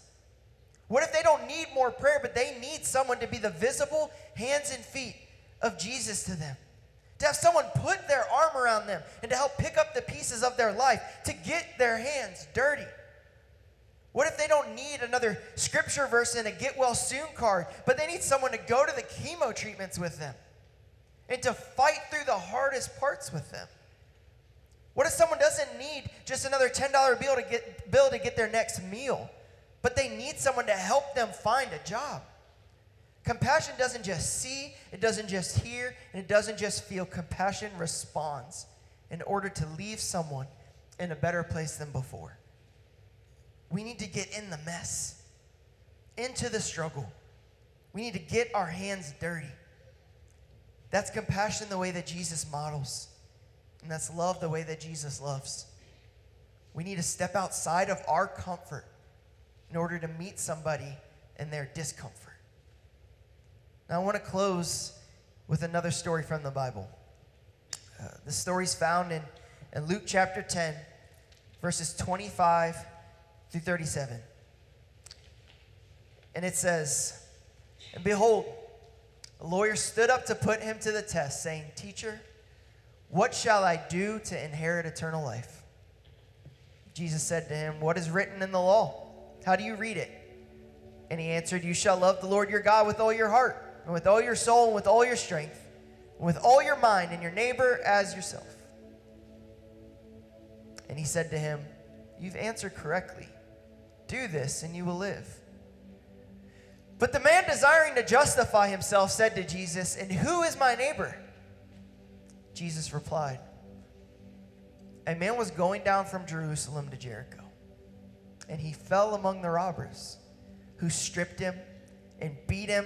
What if they don't need more prayer, but they need someone to be the visible hands and feet of Jesus to them? To have someone put their arm around them and to help pick up the pieces of their life, to get their hands dirty. What if they don't need another scripture verse and a get well soon card, but they need someone to go to the chemo treatments with them and to fight through the hardest parts with them? What if someone doesn't need just another $10 bill to get bill to get their next meal, but they need someone to help them find a job? Compassion doesn't just see, it doesn't just hear, and it doesn't just feel. Compassion responds in order to leave someone in a better place than before. We need to get in the mess, into the struggle. We need to get our hands dirty. That's compassion the way that Jesus models, and that's love the way that Jesus loves. We need to step outside of our comfort in order to meet somebody in their discomfort. Now, I want to close with another story from the Bible. Uh, the is found in, in Luke chapter 10, verses 25 through 37. And it says, And behold, a lawyer stood up to put him to the test, saying, Teacher, what shall I do to inherit eternal life? Jesus said to him, What is written in the law? How do you read it? And he answered, You shall love the Lord your God with all your heart, and with all your soul, and with all your strength, and with all your mind, and your neighbor as yourself. And he said to him, You've answered correctly. Do this, and you will live. But the man, desiring to justify himself, said to Jesus, And who is my neighbor? Jesus replied, A man was going down from Jerusalem to Jericho, and he fell among the robbers, who stripped him and beat him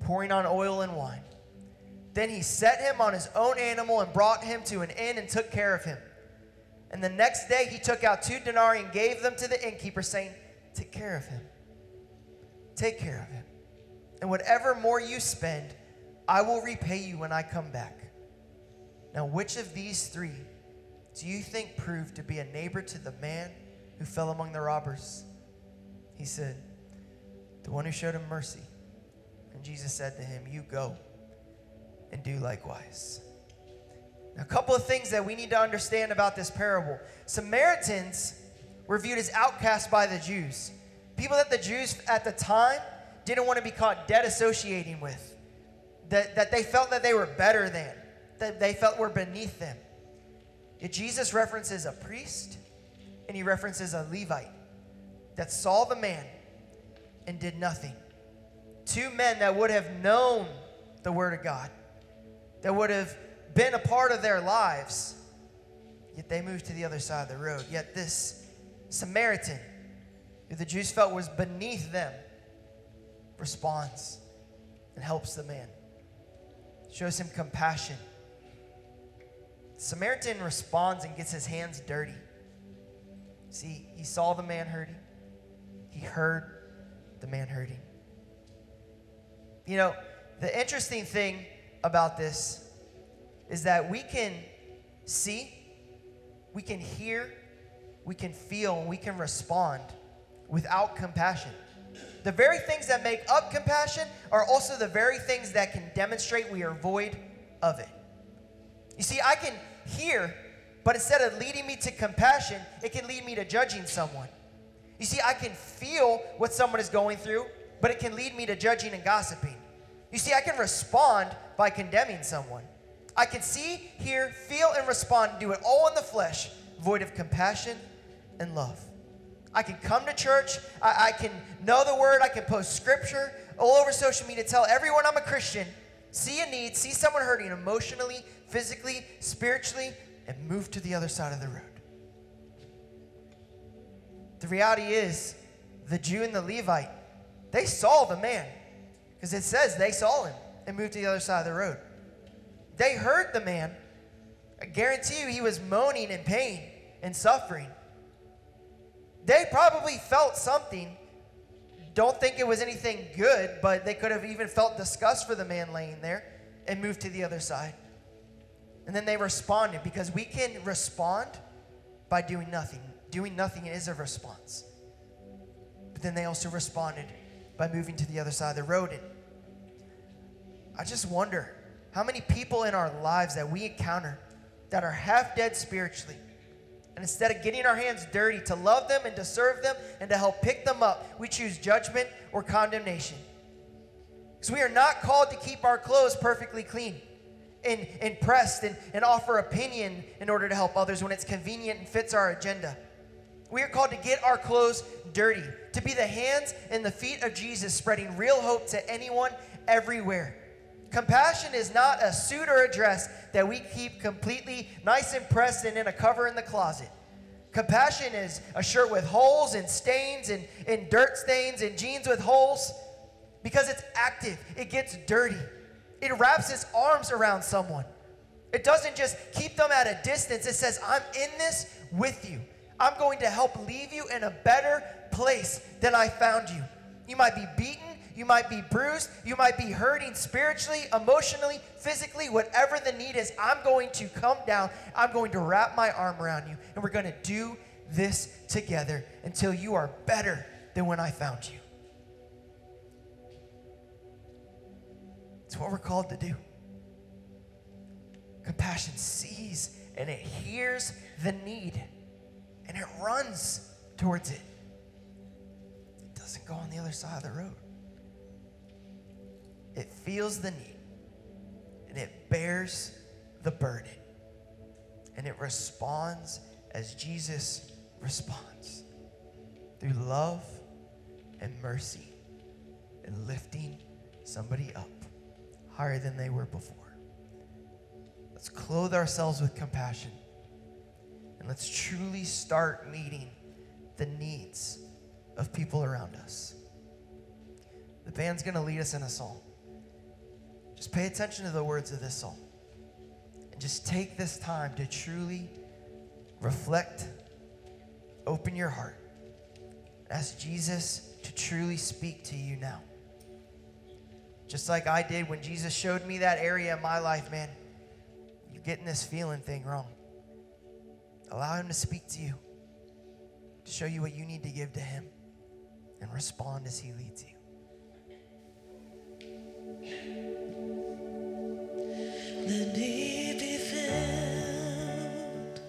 pouring on oil and wine. Then he set him on his own animal and brought him to an inn and took care of him. And the next day he took out two denarii and gave them to the innkeeper, saying, Take care of him. Take care of him. And whatever more you spend, I will repay you when I come back. Now, which of these three do you think proved to be a neighbor to the man who fell among the robbers? He said, The one who showed him mercy. And Jesus said to him, You go and do likewise. Now, a couple of things that we need to understand about this parable Samaritans were viewed as outcasts by the Jews. People that the Jews at the time didn't want to be caught dead associating with, that, that they felt that they were better than, that they felt were beneath them. Yet Jesus references a priest and he references a Levite that saw the man and did nothing. Two men that would have known the Word of God, that would have been a part of their lives, Yet they moved to the other side of the road. Yet this Samaritan, who the Jews felt was beneath them, responds and helps the man, shows him compassion. Samaritan responds and gets his hands dirty. See, he saw the man hurting, he heard the man hurting. You know, the interesting thing about this is that we can see, we can hear, we can feel, and we can respond without compassion. The very things that make up compassion are also the very things that can demonstrate we are void of it. You see, I can hear, but instead of leading me to compassion, it can lead me to judging someone. You see, I can feel what someone is going through, but it can lead me to judging and gossiping. You see, I can respond by condemning someone. I can see, hear, feel, and respond do it all in the flesh, void of compassion and love. I can come to church, I, I can know the word, I can post scripture all over social media, tell everyone I'm a Christian, see a need, see someone hurting emotionally, physically, spiritually, and move to the other side of the road. The reality is, the Jew and the Levite, they saw the man. Because it says they saw him and moved to the other side of the road. They heard the man. I guarantee you he was moaning in pain and suffering. They probably felt something. Don't think it was anything good, but they could have even felt disgust for the man laying there and moved to the other side. And then they responded because we can respond by doing nothing. Doing nothing is a response. But then they also responded by moving to the other side of the road. And I just wonder how many people in our lives that we encounter that are half dead spiritually. And instead of getting our hands dirty to love them and to serve them and to help pick them up, we choose judgment or condemnation. Because we are not called to keep our clothes perfectly clean and, and pressed and, and offer opinion in order to help others when it's convenient and fits our agenda. We are called to get our clothes dirty, to be the hands and the feet of Jesus, spreading real hope to anyone, everywhere. Compassion is not a suit or a dress that we keep completely nice and pressed and in a cover in the closet. Compassion is a shirt with holes and stains and, and dirt stains and jeans with holes because it's active, it gets dirty. It wraps its arms around someone. It doesn't just keep them at a distance, it says, I'm in this with you. I'm going to help leave you in a better place than I found you. You might be beaten, you might be bruised, you might be hurting spiritually, emotionally, physically, whatever the need is. I'm going to come down, I'm going to wrap my arm around you, and we're going to do this together until you are better than when I found you. It's what we're called to do. Compassion sees and it hears the need and it runs towards it. It doesn't go on the other side of the road. It feels the need and it bears the burden and it responds as Jesus responds through love and mercy and lifting somebody up higher than they were before. Let's clothe ourselves with compassion and let's truly start meeting the needs of people around us. The band's going to lead us in a song. Just pay attention to the words of this song and just take this time to truly reflect, open your heart, ask Jesus to truly speak to you now. Just like I did when Jesus showed me that area in my life, man, you're getting this feeling thing wrong. Allow Him to speak to you, to show you what you need to give to Him, and respond as He leads you. Let me be filled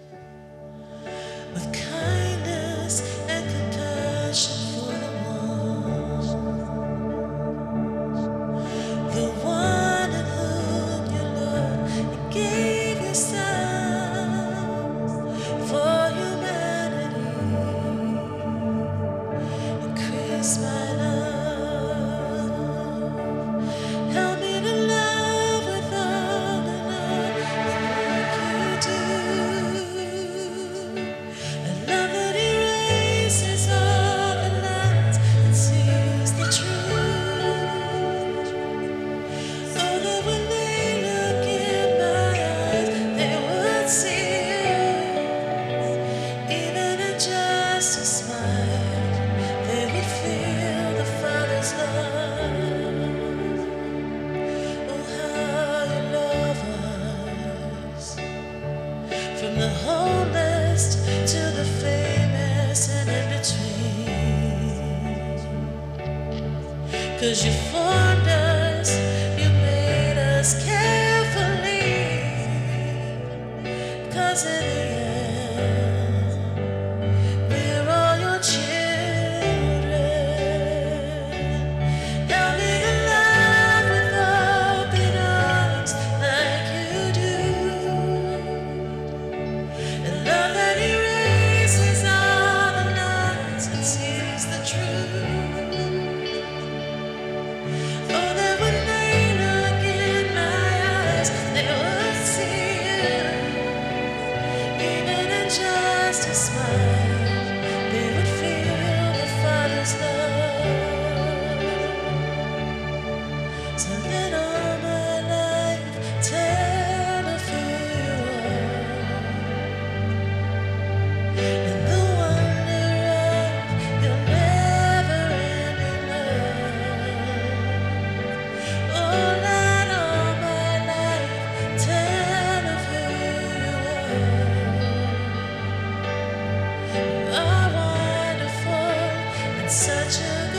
such a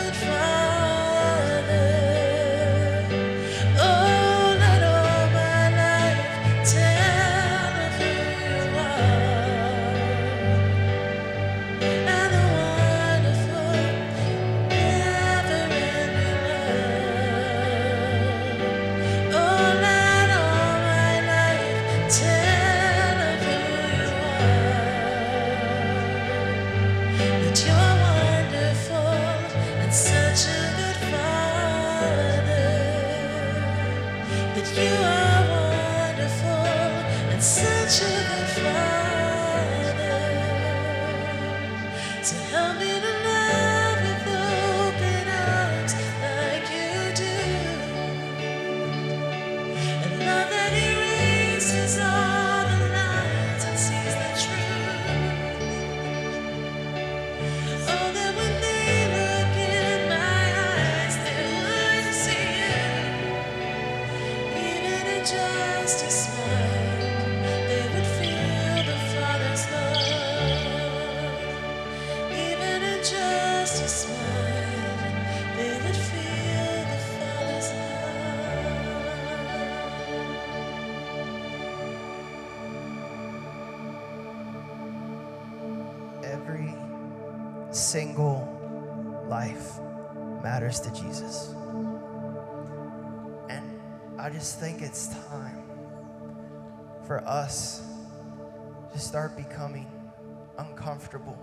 uncomfortable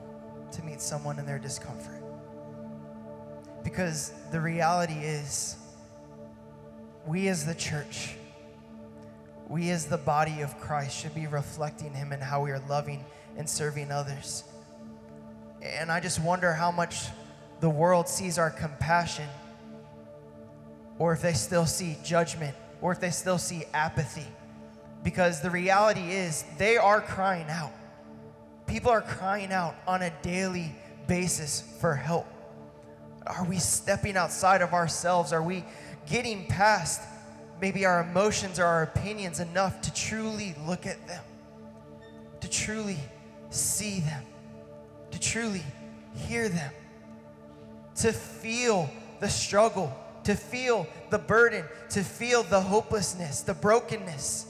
to meet someone in their discomfort. Because the reality is, we as the church, we as the body of Christ should be reflecting Him in how we are loving and serving others. And I just wonder how much the world sees our compassion, or if they still see judgment, or if they still see apathy. Because the reality is, they are crying out. People are crying out on a daily basis for help. Are we stepping outside of ourselves? Are we getting past maybe our emotions or our opinions enough to truly look at them, to truly see them, to truly hear them, to feel the struggle, to feel the burden, to feel the hopelessness, the brokenness?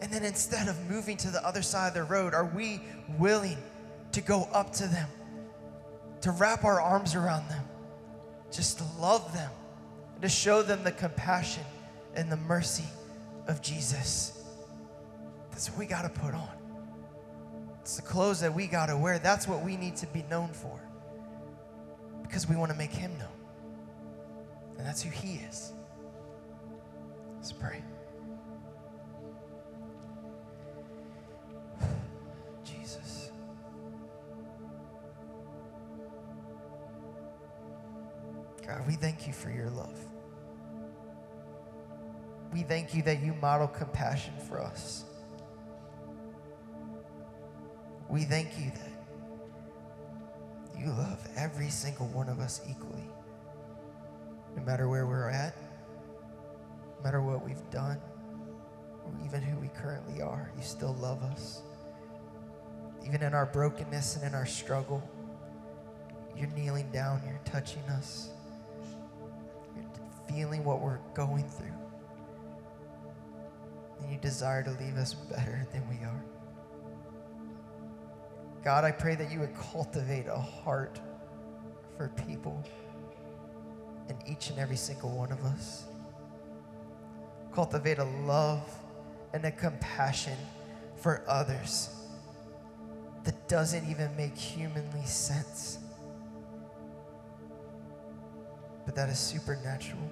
And then instead of moving to the other side of the road, are we willing to go up to them, to wrap our arms around them, just to love them, and to show them the compassion and the mercy of Jesus? That's what we got to put on. It's the clothes that we got to wear. That's what we need to be known for. Because we want to make Him known. And that's who He is. Let's pray. God, we thank you for your love. We thank you that you model compassion for us. We thank you that you love every single one of us equally. No matter where we're at, no matter what we've done, or even who we currently are, you still love us. Even in our brokenness and in our struggle, you're kneeling down, you're touching us. Feeling what we're going through. And you desire to leave us better than we are. God, I pray that you would cultivate a heart for people in each and every single one of us. Cultivate a love and a compassion for others that doesn't even make humanly sense, but that is supernatural,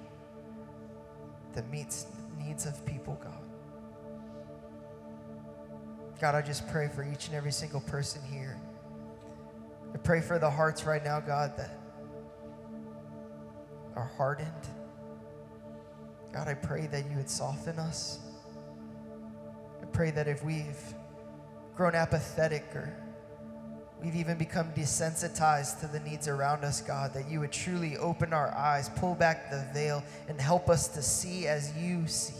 that meets needs of people, God. God, I just pray for each and every single person here. I pray for the hearts right now, God, that are hardened. God, I pray that you would soften us. I pray that if we've grown apathetic or we've even become desensitized to the needs around us, God, that you would truly open our eyes, pull back the veil, and help us to see as you see,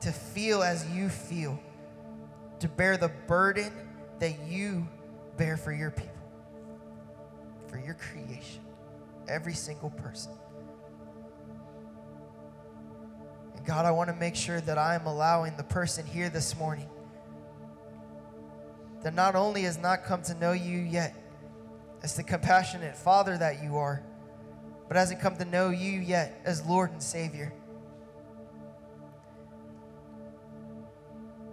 to feel as you feel, to bear the burden that you bear for your people, for your creation, every single person. And God, I want to make sure that I am allowing the person here this morning that not only has not come to know you yet as the compassionate Father that you are, but hasn't come to know you yet as Lord and Savior.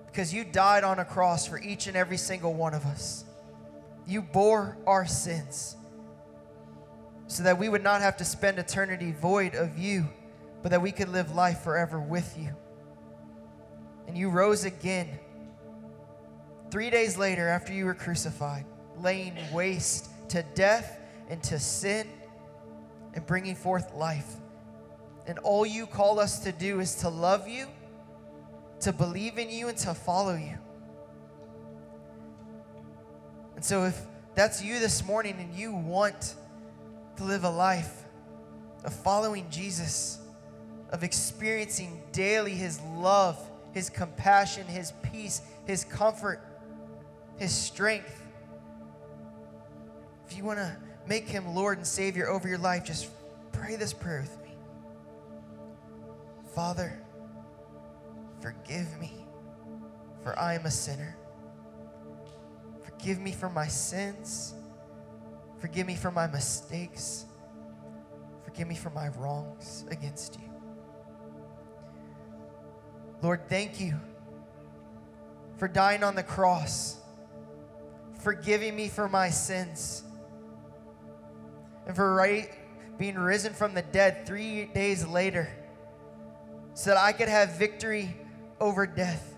Because you died on a cross for each and every single one of us. You bore our sins so that we would not have to spend eternity void of you, but that we could live life forever with you. And you rose again three days later after you were crucified, laying waste to death and to sin and bringing forth life. And all you call us to do is to love you, to believe in you, and to follow you. And so, if that's you this morning and you want to live a life of following Jesus, of experiencing daily His love, His compassion, His peace, His comfort, His strength, if you want to make Him Lord and Savior over your life, just pray this prayer with me. Father, forgive me, for I am a sinner. Forgive me for my sins. Forgive me for my mistakes. Forgive me for my wrongs against you. Lord, thank you for dying on the cross, forgiving me for my sins, and for right, being risen from the dead three days later so that I could have victory over death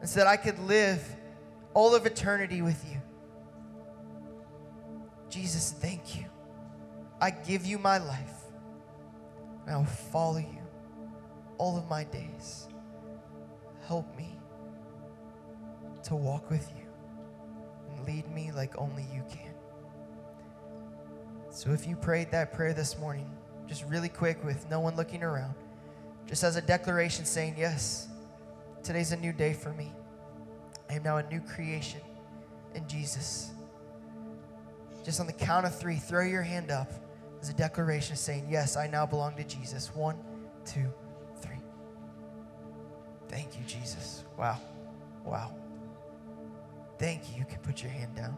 and so that I could live all of eternity with you. Jesus, thank you. I give you my life, and I will follow you all of my days. Help me to walk with you lead me like only you can. So if you prayed that prayer this morning, just really quick with no one looking around, just as a declaration saying, Yes, today's a new day for me. I am now a new creation in Jesus. Just on the count of three, throw your hand up as a declaration saying, Yes, I now belong to Jesus. One, two, three. Thank you, Jesus. Wow. Wow. Thank you. You can put your hand down.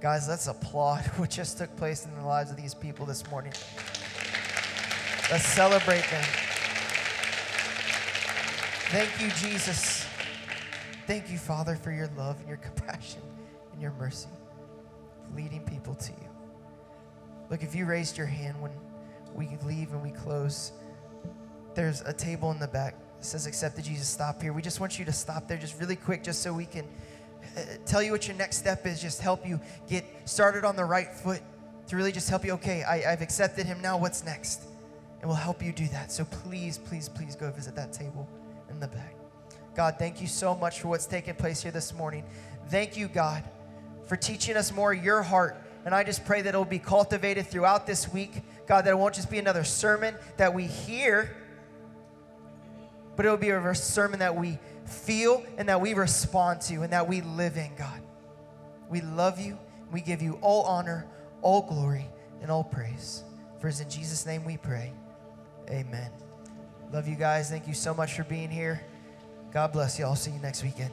Guys, let's applaud what just took place in the lives of these people this morning. Let's celebrate them. Thank you, Jesus. Thank you, Father, for your love and your compassion and your mercy, leading people to you. Look, if you raised your hand when we leave and we close, there's a table in the back that says accepted Jesus. Stop here. We just want you to stop there just really quick, just so we can Uh, tell you what your next step is, just help you get started on the right foot to really just help you. Okay, I, I've accepted him now. What's next? And we'll help you do that. So please, please, please go visit that table in the back. God, thank you so much for what's taking place here this morning. Thank you, God, for teaching us more your heart. And I just pray that it will be cultivated throughout this week. God, that it won't just be another sermon that we hear, but it will be a sermon that we feel and that we respond to and that we live in, God. We love you. We give you all honor, all glory, and all praise. For it's in Jesus' name we pray. Amen. Love you guys. Thank you so much for being here. God bless you. I'll see you next weekend.